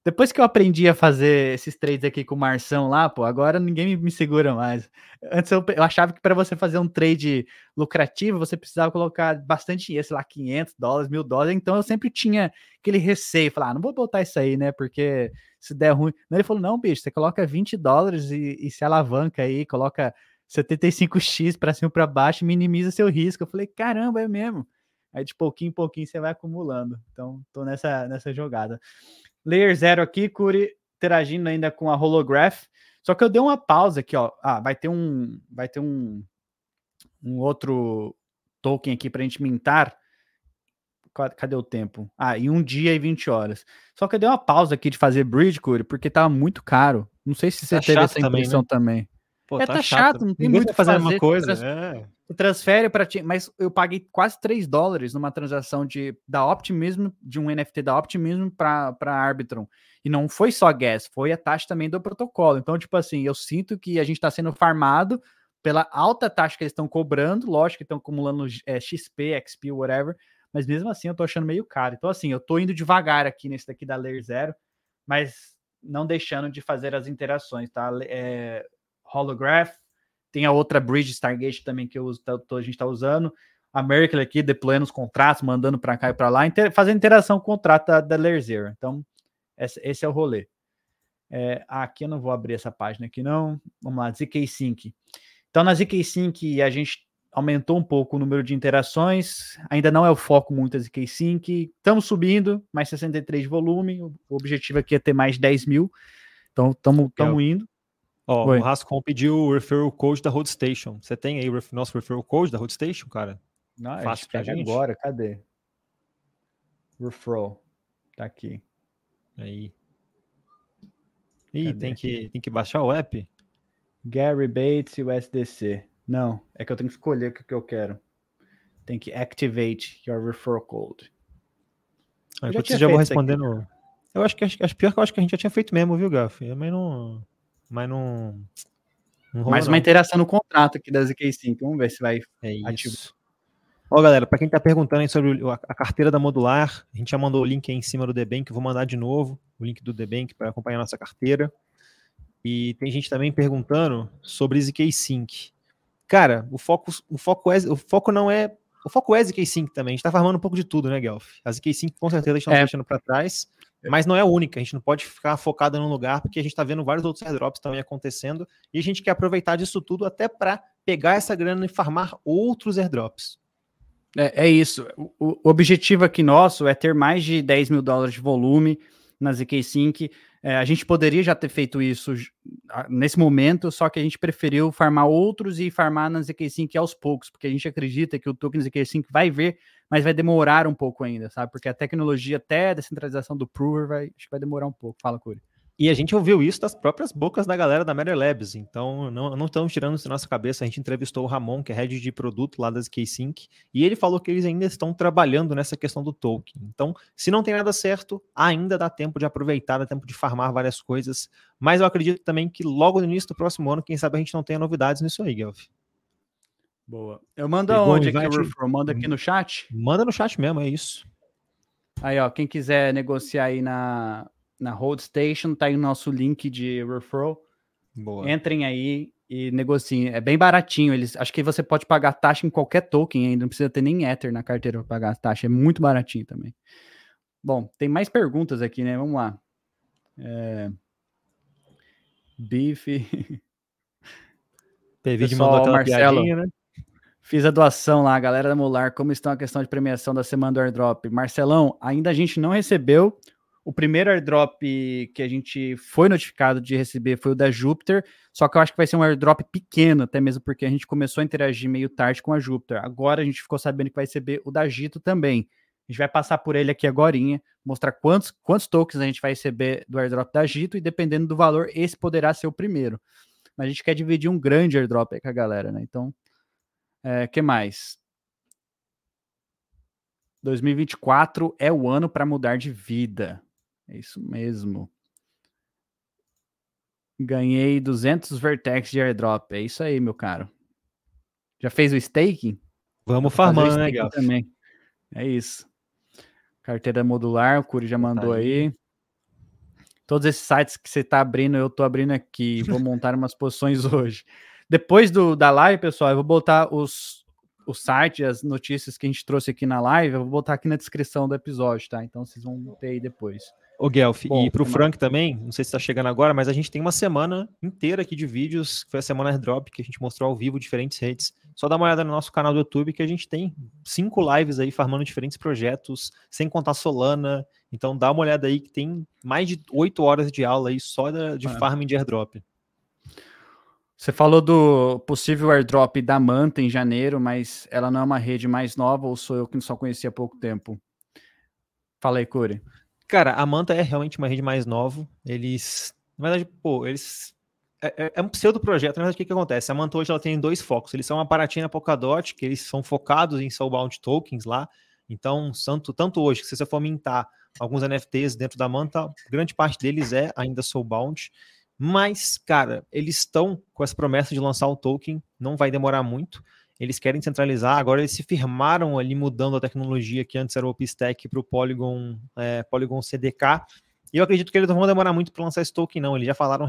Depois que eu aprendi a fazer esses trades aqui com o Marção lá, pô, agora ninguém me segura mais. Antes eu, eu achava que para você fazer um trade lucrativo, você precisava colocar bastante dinheiro, sei lá, 500 dólares, mil dólares. Então eu sempre tinha aquele receio, falar, ah, não vou botar isso aí, né? Porque se der ruim. Ele falou: não, bicho, você coloca 20 dólares e, e se alavanca aí, coloca 75x para cima para baixo, minimiza seu risco. Eu falei: caramba, é mesmo. Aí de pouquinho em pouquinho você vai acumulando. Então, tô nessa, nessa jogada. Layer zero aqui, Curi, interagindo ainda com a Holograph. Só que eu dei uma pausa aqui, ó. Ah, vai ter um, vai ter um, um outro token aqui para a gente mintar. Cadê o tempo? Ah, em um dia e 20 horas. Só que eu dei uma pausa aqui de fazer bridge, Curi, porque tava muito caro. Não sei se você tá teve essa impressão também. Né? também. Pô, é, tá, tá chato, chato, não tem Ninguém muito tá fazer uma coisa. Trans... É. Transfere para ti, mas eu paguei quase 3 dólares numa transação de da Optimism, de um NFT da Optimism para Arbitrum. E não foi só gas, foi a taxa também do protocolo. Então, tipo assim, eu sinto que a gente está sendo farmado pela alta taxa que eles estão cobrando, lógico que estão acumulando é, XP, XP, whatever, mas mesmo assim eu tô achando meio caro. Então, assim, eu tô indo devagar aqui nesse daqui da Layer Zero, mas não deixando de fazer as interações, tá? É, Holograph, tem a outra Bridge Stargate também que eu tá, a gente está usando. A Merkel aqui deployando os contratos, mandando para cá e para lá, inter, fazendo interação com o contrato da, da Layer Zero. Então, esse, esse é o rolê. É, aqui eu não vou abrir essa página aqui, não. Vamos lá, ZK Sync. Então, na ZK Sync, a gente aumentou um pouco o número de interações, ainda não é o foco muito da ZK Sync. Estamos subindo, mais 63 de volume. O objetivo aqui é ter mais 10 mil. Então, estamos indo. Ó, Oi. o Rascon pediu o referral code da Road Station. Você tem aí o nosso referral code da Road Station, cara? Não, Fácil pra gente. agora, cadê? Referral. Tá aqui. Aí. Ih, tem que, tem que baixar o app? Gary Bates e o SDC. Não, é que eu tenho que escolher o que eu quero. Tem que activate your referral code. Ah, eu já, já vou respondendo. Eu acho que acho, pior que eu acho que a gente já tinha feito mesmo, viu, Gaf? Mas não mas não. não Mais uma interação no contrato aqui da ZK5. Vamos ver se vai é ativar. Ó, galera, para quem está perguntando aí sobre a carteira da Modular, a gente já mandou o link aí em cima do Debank, vou mandar de novo o link do Debank para acompanhar a nossa carteira. E tem gente também perguntando sobre ZK Sync. Cara, o foco, o foco, é, o foco não é. O foco é ZK Sync também. A gente está farmando um pouco de tudo, né, Guelph? A ZK Sync com certeza a gente está é. deixando para trás. Mas não é a única, a gente não pode ficar focado num lugar, porque a gente está vendo vários outros airdrops também acontecendo, e a gente quer aproveitar disso tudo até para pegar essa grana e farmar outros airdrops. É, é isso. O, o, objetivo aqui nosso é ter mais de 10 mil dólares de volume na ZK Sync. É, a gente poderia já ter feito isso nesse momento, só que a gente preferiu farmar outros e farmar na ZK Sync aos poucos, porque a gente acredita que o token ZK Sync vai ver mas vai demorar um pouco ainda, sabe? Porque a tecnologia até a descentralização do Prover vai, acho que vai demorar um pouco. Fala, Curi. E a gente ouviu isso das próprias bocas da galera da Matter Labs, então não, não estamos tirando isso da nossa cabeça. A gente entrevistou o Ramon, que é head de produto lá das K-Sync, e ele falou que eles ainda estão trabalhando nessa questão do token. Então, se não tem nada certo, ainda dá tempo de aproveitar, dá tempo de farmar várias coisas. Mas eu acredito também que logo no início do próximo ano, quem sabe a gente não tenha novidades nisso aí, Guelph. Boa. Eu mando aonde aqui? Manda aqui no chat? Manda no chat mesmo, é isso. Aí, ó, quem quiser negociar aí na, na Hold Station, tá aí o nosso link de referral. Boa. Entrem aí e negociem. É bem baratinho. Eles, acho que você pode pagar taxa em qualquer token ainda, não precisa ter nem Ether na carteira para pagar a taxa. É muito baratinho também. Bom, tem mais perguntas aqui, né? Vamos lá. É... Beef. David mandou aquela Marcelo, piadinha, né? Fiz a doação lá, galera da Mular, como estão a questão de premiação da semana do airdrop? Marcelão, ainda a gente não recebeu. O primeiro airdrop que a gente foi notificado de receber foi o da Júpiter, só que eu acho que vai ser um airdrop pequeno, até mesmo porque a gente começou a interagir meio tarde com a Júpiter. Agora a gente ficou sabendo que vai receber o da Gito também. A gente vai passar por ele aqui agora, mostrar quantos, quantos tokens a gente vai receber do airdrop da Gito, e dependendo do valor, esse poderá ser o primeiro. Mas a gente quer dividir um grande airdrop com a galera, né? Então, é, que mais? 2024 é o ano para mudar de vida. É isso mesmo. Ganhei 200 Vertex de airdrop. É isso aí, meu caro. Já fez o staking? Vamos farmando, né, Gal? Também. É isso. Carteira modular, o Curi já tá mandou tá aí. aí. Todos esses sites que você está abrindo, eu estou abrindo aqui. Vou montar umas posições hoje. Depois do, da live, pessoal, eu vou botar os, o site, as notícias que a gente trouxe aqui na live, eu vou botar aqui na descrição do episódio, tá? Então vocês vão ter aí depois. Ô Guelph, Bom, e pro Frank também, não sei se está chegando agora, mas a gente tem uma semana inteira aqui de vídeos, que foi a semana airdrop, que a gente mostrou ao vivo diferentes redes. Só dá uma olhada no nosso canal do YouTube, que a gente tem cinco lives aí farmando diferentes projetos, sem contar Solana. Então dá uma olhada aí, que tem mais de oito horas de aula aí só de ah. farming de airdrop. Você falou do possível airdrop da Manta em janeiro, mas ela não é uma rede mais nova ou sou eu que só conhecia há pouco tempo? Fala aí, Curi. Cara, a Manta é realmente uma rede mais nova. Eles, na verdade, pô, eles é, é, é um pseudo projeto. Na verdade, o que, que acontece? A Manta hoje ela tem dois focos. Eles são uma Paratina Polkadot, que eles são focados em soulbound tokens lá. Então, tanto, tanto hoje que se você for mintar alguns NFTs dentro da Manta, grande parte deles é ainda soulbound. Mas, cara, eles estão com essa promessa de lançar o token, não vai demorar muito. Eles querem centralizar, agora eles se firmaram ali mudando a tecnologia que antes era o OpenStack para o Polygon, é, Polygon CDK. E eu acredito que eles não vão demorar muito para lançar esse token, não. Eles já falaram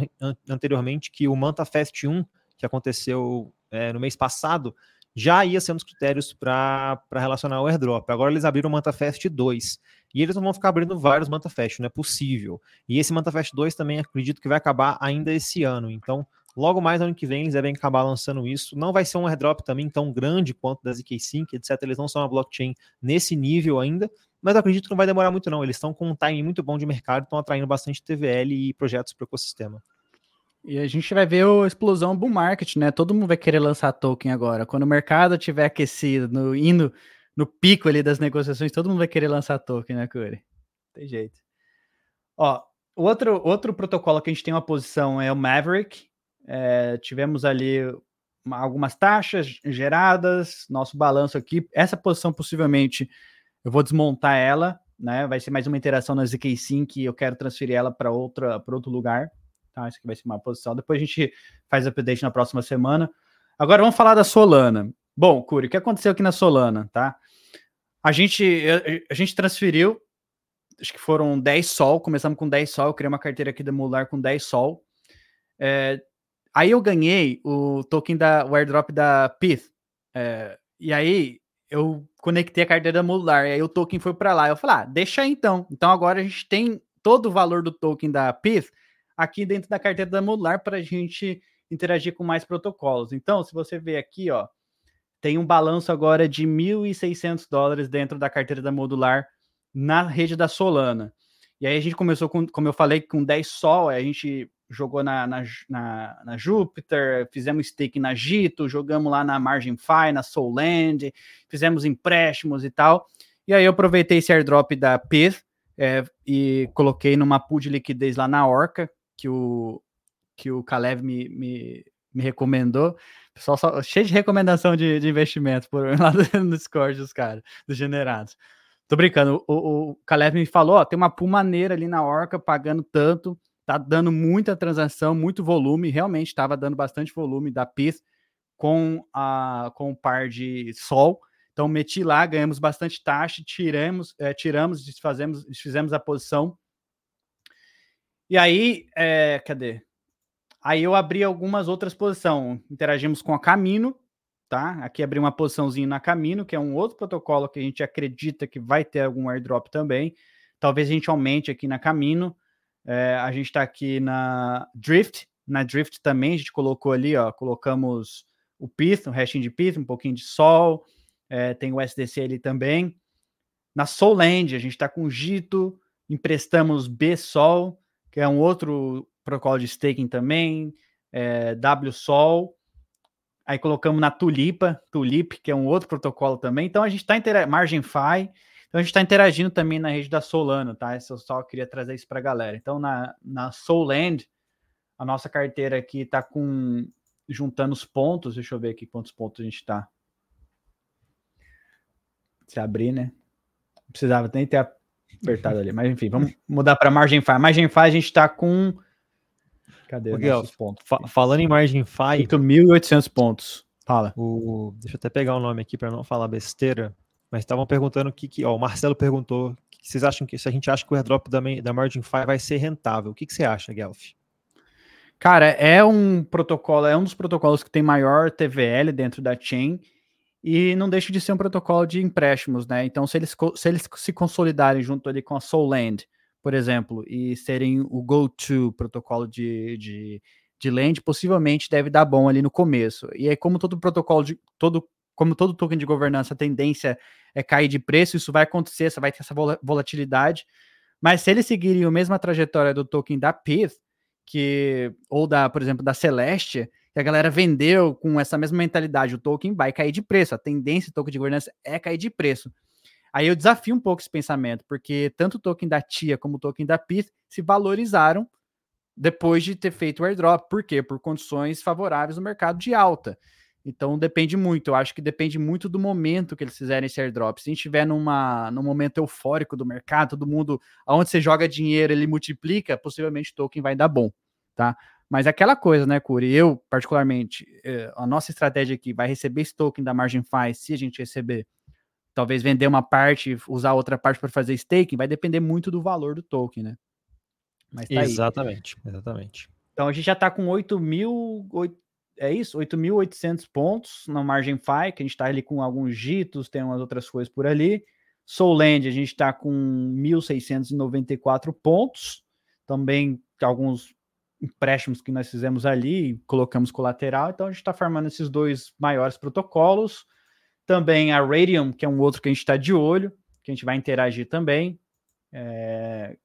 anteriormente que o Manta Fest 1, que aconteceu é, no mês passado, já ia ser um dos critérios para relacionar o airdrop. Agora eles abriram o MantaFest 2. E eles não vão ficar abrindo vários MantaFest, não é possível. E esse MantaFest 2 também acredito que vai acabar ainda esse ano. Então, logo mais ano que vem eles devem acabar lançando isso. Não vai ser um airdrop também tão grande quanto da ZK-Sync, etc. Eles não são uma blockchain nesse nível ainda. Mas acredito que não vai demorar muito, não. Eles estão com um timing muito bom de mercado, estão atraindo bastante TVL e projetos para o ecossistema. E a gente vai ver a explosão do market, né? Todo mundo vai querer lançar token agora. Quando o mercado tiver aquecido, no, indo no pico ali das negociações, todo mundo vai querer lançar token, né, Curi? Tem jeito. Ó, outro, outro protocolo que a gente tem uma posição é o Maverick. É, tivemos ali uma, algumas taxas geradas, nosso balanço aqui. Essa posição possivelmente eu vou desmontar ela, né? Vai ser mais uma interação na ZK5 e eu quero transferir ela para outra para outro lugar tá? Isso aqui vai ser uma posição. Depois a gente faz update na próxima semana. Agora vamos falar da Solana. Bom, Curi, o que aconteceu aqui na Solana, tá? A gente, a, gente transferiu, acho que foram 10 sol, começamos com 10 sol, eu criei uma carteira aqui da Mular com 10 sol. É, aí eu ganhei o token da o airdrop da Pith. É, e aí eu conectei a carteira Modular, e aí o token foi para lá. Eu falei, ah, deixa aí então. Então agora a gente tem todo o valor do token da Pith aqui dentro da carteira da modular para a gente interagir com mais protocolos. Então, se você ver aqui, ó, tem um balanço agora de 1.600 dólares dentro da carteira da modular na rede da Solana. E aí a gente começou com, como eu falei, com 10 Sol, a gente jogou na, na, na, na Júpiter, fizemos stake na Gito, jogamos lá na Margin Fi, na Solland, fizemos empréstimos e tal. E aí eu aproveitei esse airdrop da PIF é, e coloquei numa pool de liquidez lá na Orca, que o, que o Kalev me, me, me recomendou. Pessoal, só, cheio de recomendação de, de investimento por lá no Discord dos caras, dos generados. Tô brincando, o, o Caleb me falou, ó, tem uma pulmaneira ali na Orca pagando tanto, tá dando muita transação, muito volume, realmente estava dando bastante volume da PIS com, a, com o par de Sol. Então meti lá, ganhamos bastante taxa, tiramos, é, tiramos, desfazemos, desfizemos a posição. E aí, é, cadê? Aí eu abri algumas outras posições. Interagimos com a Camino, tá? Aqui abri uma posiçãozinha na Camino, que é um outro protocolo que a gente acredita que vai ter algum airdrop também. Talvez a gente aumente aqui na Camino. É, a gente está aqui na Drift. Na Drift também a gente colocou ali, ó, colocamos o Python, o hashing de Python, um pouquinho de Sol, é, tem o SDC ali também. Na Solend a gente está com Gito, emprestamos B-Sol, que é um outro protocolo de staking também, é, WSol, aí colocamos na Tulipa, Tulip, que é um outro protocolo também. Então a gente está interagindo, MarginFi, então a gente está interagindo também na rede da Solano, tá? Eu só queria trazer isso para a galera. Então na, na Solend, a nossa carteira aqui está com juntando os pontos, deixa eu ver aqui quantos pontos a gente está. Se abrir, né? Não precisava nem ter apertado ali, mas enfim, vamos mudar para MarginFi. MarginFi a gente está com Cadê os nossos pontos? Fa falando em margem FI... 8.800 pontos. Fala. O, deixa eu até pegar o nome aqui para não falar besteira. Mas estavam perguntando o que, que... Ó, o Marcelo perguntou que vocês acham que... Se a gente acha que o airdrop da, da Margin FI vai ser rentável. O que, que você acha, Guelph? Cara, é um protocolo, é um dos protocolos que tem maior TVL dentro da chain e não deixa de ser um protocolo de empréstimos, né? Então, se eles, se eles se consolidarem junto ali com a Solend por exemplo, e serem o go-to protocolo de, de, de land, possivelmente deve dar bom ali no começo. E aí, como todo protocolo de todo como todo token de governança, a tendência é cair de preço, isso vai acontecer, você vai ter essa volatilidade. Mas se eles seguirem a mesma trajetória do token da PIF, que ou da, por exemplo, da Celeste, que a galera vendeu com essa mesma mentalidade, o token vai cair de preço. A tendência do token de governança é cair de preço. Aí eu desafio um pouco esse pensamento, porque tanto o token da TIA como o token da PIF se valorizaram depois de ter feito o airdrop. Por quê? Por condições favoráveis no mercado de alta. Então depende muito, eu acho que depende muito do momento que eles fizerem esse airdrop. Se a gente estiver numa, num momento eufórico do mercado, todo mundo, aonde você joga dinheiro, ele multiplica, possivelmente o token vai dar bom, tá? Mas aquela coisa, né, Curi? Eu, particularmente, eh, a nossa estratégia aqui vai receber esse token da Margin Fi, se a gente receber talvez vender uma parte, usar outra parte para fazer staking, vai depender muito do valor do token, né? Mas tá exatamente, aí. exatamente. Então a gente já está com 8 mil, 8, é isso? 8.800 pontos na margem FI, que a gente está ali com alguns gitos, tem umas outras coisas por ali. Solend a gente está com 1.694 pontos, também alguns empréstimos que nós fizemos ali, colocamos colateral, então a gente está formando esses dois maiores protocolos. Também a Radium, que é um outro que a gente está de olho, que a gente vai interagir também. É...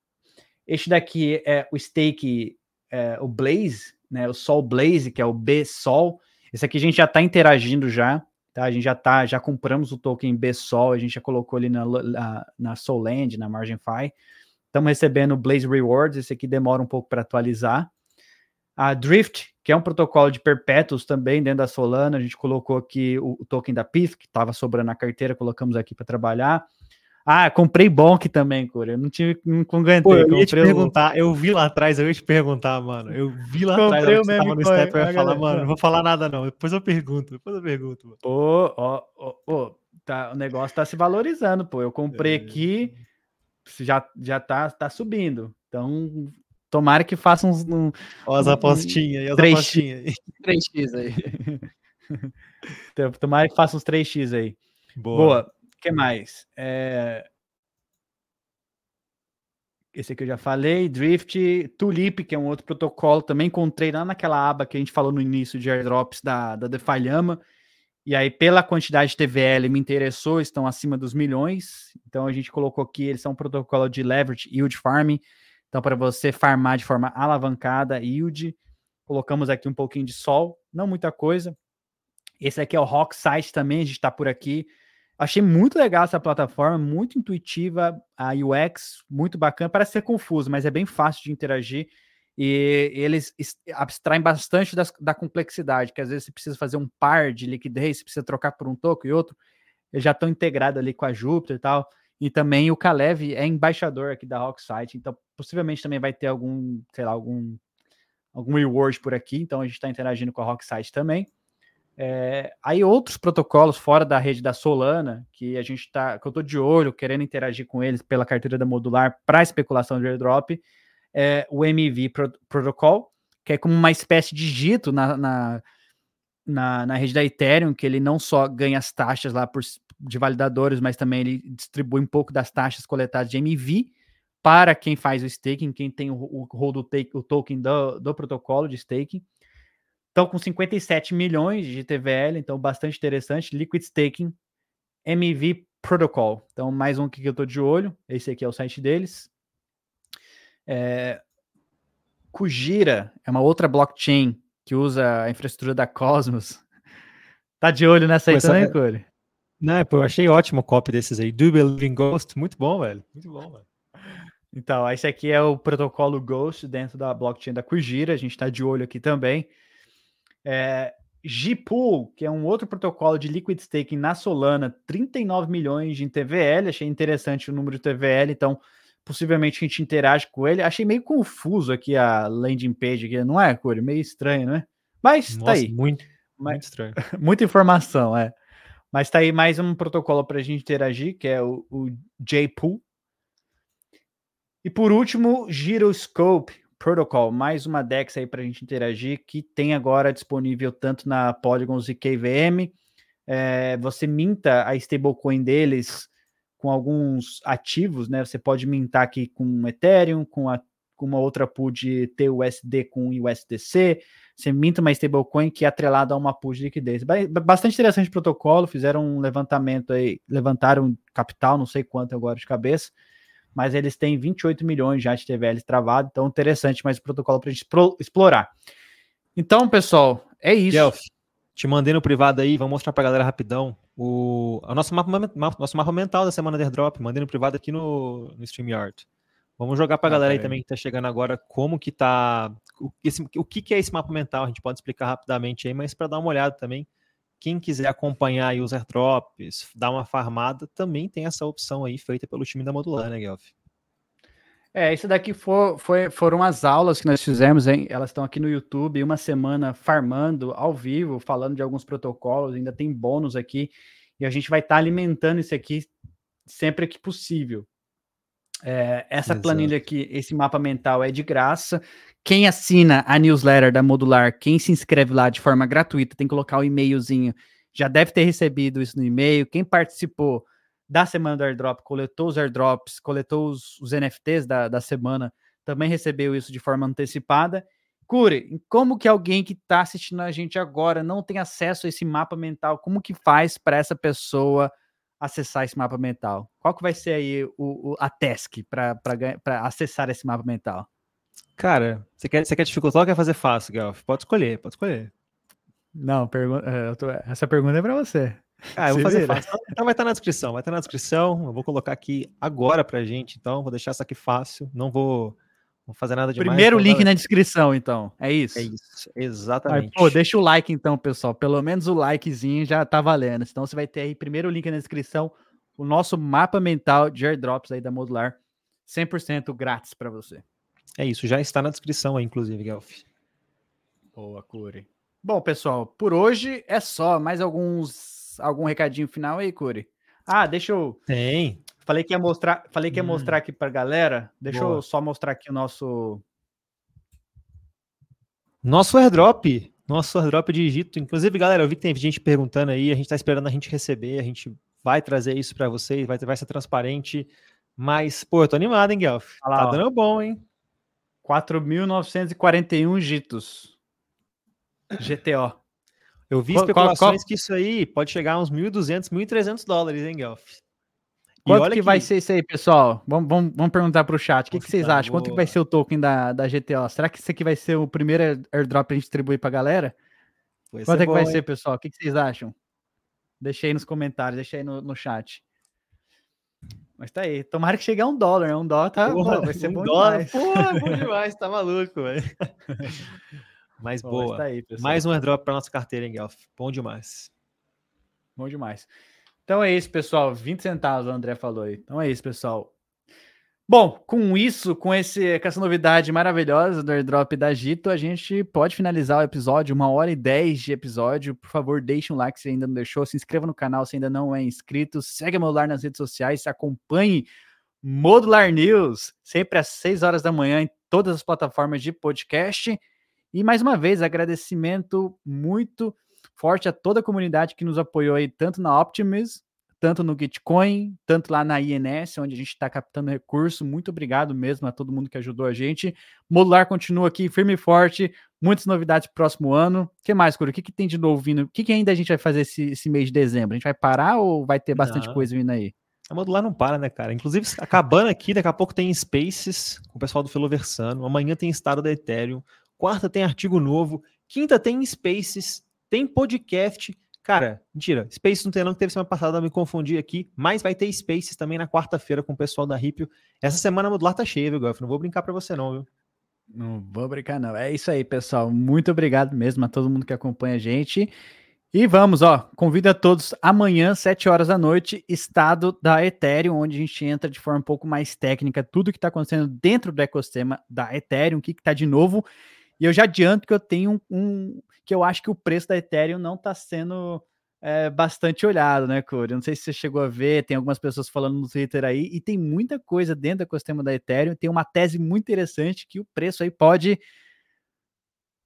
Este daqui é o stake, é, o Blaze, né? O Sol Blaze, que é o B Sol. Esse aqui a gente já está interagindo já, tá? A gente já tá, já compramos o token B Sol, a gente já colocou ali na, na, na Solend, na MarginFi. Estamos recebendo o Blaze Rewards, esse aqui demora um pouco para atualizar. A Drift, que é um protocolo de perpétuos também dentro da Solana, a gente colocou aqui o, o token da PIF, que estava sobrando na carteira, colocamos aqui para trabalhar. Ah, comprei Bonk também, Cura. Eu não tive, não aguentei. Pô, eu ia te perguntar, o... eu vi lá atrás, eu ia te perguntar, mano. Eu vi lá comprei atrás, você tava no step, eu ia falar, mano, não vou falar nada não. Depois eu pergunto, depois eu pergunto. Mano. Pô, ó, ó, ó, tá, o negócio tá se valorizando, pô. Eu comprei é. aqui, já, já tá, tá subindo. Então, Tomara que faça uns. Um, Ó, as apostinhas, um, as 3x, apostinhas. 3x aí. Então, tomara que faça uns 3x aí. Boa. Boa. Que mais? É... Esse aqui eu já falei. Drift, Tulip, que é um outro protocolo. Também encontrei lá naquela aba que a gente falou no início de airdrops da, da. E aí, pela quantidade de TVL, me interessou, estão acima dos milhões. Então, a gente colocou aqui, eles são um protocolo de leverage yield farming. Então, para você farmar de forma alavancada, yield, colocamos aqui um pouquinho de sol, não muita coisa. Esse aqui é o Rock Site também, a gente está por aqui. Achei muito legal essa plataforma, muito intuitiva, a UX, muito bacana. Parece ser confuso, mas é bem fácil de interagir. E eles abstraem bastante das, da complexidade, que às vezes você precisa fazer um par de liquidez, você precisa trocar por um token e outro, eles já estão integrados ali com a Júpiter e tal. E também o Kalev é embaixador aqui da Rocksite, então possivelmente também vai ter algum, sei lá, algum, algum reward por aqui, então a gente está interagindo com a Rocksite também. É, aí outros protocolos fora da rede da Solana, que a gente tá, que eu estou de olho, querendo interagir com eles pela carteira da modular para especulação de airdrop, é o MV Pro Protocol, que é como uma espécie de dito na, na, na, na, rede da Ethereum, que ele não só ganha as taxas lá por, de validadores, mas também ele distribui um pouco das taxas coletadas de MV para quem faz o staking, quem tem o, o o, take, o token do, do protocolo de staking. Estão com 57 milhões de TVL, então bastante interessante. Liquid Staking, MV Protocol. Então, mais um que eu estou de olho. Esse aqui é o site deles. É... Kujira é uma outra blockchain que usa a infraestrutura da Cosmos. Tá de olho nessa aí Pô, também, é... Curi? Não, pô, eu achei ótimo o copy desses aí. Do Believing Ghost, muito bom, velho. Muito bom, velho. Então, esse aqui é o protocolo Ghost dentro da blockchain da Kujira. A gente está de olho aqui também. É, Gpool, que é um outro protocolo de liquid staking na Solana, 39 milhões em TVL. Achei interessante o número de TVL, então possivelmente a gente interage com ele. Achei meio confuso aqui a landing page, aqui, não é, Curi? Meio estranho, né? Mas tá Nossa, tá aí. Muito, muito estranho. muita informação, é. Mas tá aí mais um protocolo para a gente interagir, que é o, o JPool. E por último, Gyroscope, Protocol, mais uma DEX aí para a gente interagir, que tem agora disponível tanto na Polygons e KVM. É, você minta a stablecoin deles com alguns ativos, né? Você pode mintar aqui com Ethereum, com, a, com uma outra pool de TUSD com USDC. Você minta uma stablecoin que é atrelada a uma pool de liquidez. Bastante interessante o protocolo, fizeram um levantamento aí, levantaram capital, não sei quanto agora de cabeça mas eles têm 28 milhões já de TVL travado, então interessante mais o protocolo para a gente explorar. Então, pessoal, é isso. Gelf, te mandei no privado aí, vamos mostrar para a galera rapidão o, o nosso, mapa, nosso mapa mental da semana de airdrop, mandei no privado aqui no, no StreamYard. Vamos jogar para a ah, galera aí também que está chegando agora como que tá, o, esse, o que, que é esse mapa mental, a gente pode explicar rapidamente aí, mas para dar uma olhada também, quem quiser acompanhar user drops, dar uma farmada, também tem essa opção aí feita pelo time da Modular, né, Guelph? É, isso daqui for, foi, foram as aulas que nós fizemos, hein? Elas estão aqui no YouTube, uma semana farmando ao vivo, falando de alguns protocolos, ainda tem bônus aqui, e a gente vai estar tá alimentando isso aqui sempre que possível. É, essa Exato. planilha aqui, esse mapa mental é de graça. Quem assina a newsletter da Modular, quem se inscreve lá de forma gratuita, tem que colocar o um e-mailzinho, já deve ter recebido isso no e-mail. Quem participou da semana do airdrop, coletou os airdrops, coletou os, os NFTs da, da semana, também recebeu isso de forma antecipada. Cure, como que alguém que está assistindo a gente agora não tem acesso a esse mapa mental? Como que faz para essa pessoa acessar esse mapa mental? Qual que vai ser aí o, o a task para acessar esse mapa mental? Cara, você quer, você quer dificultar ou quer fazer fácil, Gelf? Pode escolher, pode escolher. Não, é, tô, essa pergunta é para você. Ah, eu vou fazer fácil. Então vai estar na descrição, vai estar na descrição. Eu vou colocar aqui agora pra gente, então. Vou deixar isso aqui fácil. Não vou, vou fazer nada demais. Primeiro link na descrição, então. É isso? É isso, exatamente. pô, deixa o like, então, pessoal. Pelo menos o likezinho já tá valendo. Então você vai ter aí, primeiro link na descrição, o nosso mapa mental de airdrops aí da Modular. 100% grátis para você. É isso, já está na descrição aí, inclusive, Guelph. Boa, Curi. Bom, pessoal, por hoje é só. Mais alguns algum recadinho final aí, Curi? Ah, deixa eu. Tem. Falei que ia mostrar, falei que ia hum. mostrar aqui para galera. Deixa Boa. eu só mostrar aqui o nosso nosso airdrop. Nosso airdrop de Egito. Inclusive, galera, eu vi que tem gente perguntando aí, a gente está esperando a gente receber, a gente vai trazer isso para vocês, vai, vai ser transparente. Mas, pô, eu tô animado, hein, Guelph? tá ó. dando bom, hein? 4.941 gitos. GTO. Eu vi especulações qual, qual? que isso aí pode chegar a uns 1.200, 1.300 dólares, hein, Guelph? Quanto que, que, vai ser isso aí, pessoal? Vamos, vamos, vamos perguntar para o chat. O que, que, vocês acham? Boa. Quanto que vai ser o token da, da GTO? Será que isso aqui vai ser o primeiro airdrop para a gente distribuir para a galera? Quanto é que bom, vai hein? ser, pessoal? O que, que vocês acham? Deixa aí nos comentários, deixa aí no, no chat. Mas tá aí. Tomara que chegue a um dólar. Né? Um dólar tá, porra, pô, vai ser um bom dólar, demais. Porra, bom demais, tá maluco, velho. Mas Pô, boa. tá aí. Mais um airdrop pra nossa carteira, hein, Guelph? Bom demais. Bom demais. Então é isso, pessoal. 20 centavos, o André falou aí. Então é isso, pessoal. Bom, com isso, com, esse, com essa novidade maravilhosa do airdrop da Gito, a gente pode finalizar o episódio, uma hora e dez de episódio. Por favor, deixe um like se ainda não deixou, se inscreva no canal se ainda não é inscrito, segue a Modular nas redes sociais, acompanhe Modular News, sempre às 6 horas da manhã em todas as plataformas de podcast. E mais uma vez, agradecimento muito forte a toda a comunidade que nos apoiou aí, tanto na Optimus, tanto no Gitcoin, tanto lá na INS, onde a gente está captando recurso. Muito obrigado mesmo a todo mundo que ajudou a gente. Modular continua aqui firme e forte, muitas novidades pro próximo ano. O que mais, Curo? O que, que tem de novo vindo? O que, que ainda a gente vai fazer esse, esse mês de dezembro? A gente vai parar ou vai ter bastante Não. coisa vindo aí? A modular não para, né, cara? Inclusive, acabando aqui, daqui a pouco tem Spaces com o pessoal do Filoversano. Amanhã tem Estado da Ethereum. Quarta tem artigo novo. Quinta tem Spaces. Tem podcast. Cara, mentira. Spaces não tem não, que teve semana passada, me confundi aqui. Mas vai ter Spaces também na quarta-feira com o pessoal da Ripio. Essa semana a modular tá cheia, viu, Golf? Não vou brincar pra você não, viu? Não vou brincar, não. É isso aí, pessoal. Muito obrigado mesmo a todo mundo que acompanha a gente. E vamos, ó. Convido a todos amanhã, 7 horas da noite, estado da Ethereum, onde a gente entra de forma um pouco mais técnica, tudo que está acontecendo dentro do ecossistema da Ethereum, o que está de novo. E eu já adianto que eu tenho um, um. que eu acho que o preço da Ethereum não está sendo é, bastante olhado, né, Corey? Não sei se você chegou a ver, tem algumas pessoas falando no Twitter aí, e tem muita coisa dentro do ecossistema da Ethereum. Tem uma tese muito interessante que o preço aí pode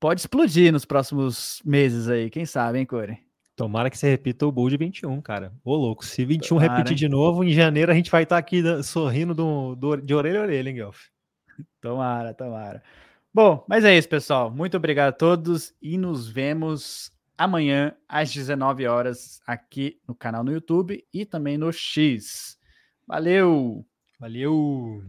pode explodir nos próximos meses aí, quem sabe, hein, Corey? Tomara que você repita o Bull de 21, cara. Ô, louco. Se 21 Tomara, repetir hein? de novo, em janeiro a gente vai estar aqui da- sorrindo do, do- de orelha a orelha, hein, Guelph? Tomara, tomara. Bom, mas é isso, pessoal. Muito obrigado a todos e nos vemos amanhã às 19 horas aqui no canal no YouTube e também no X. Valeu! Valeu!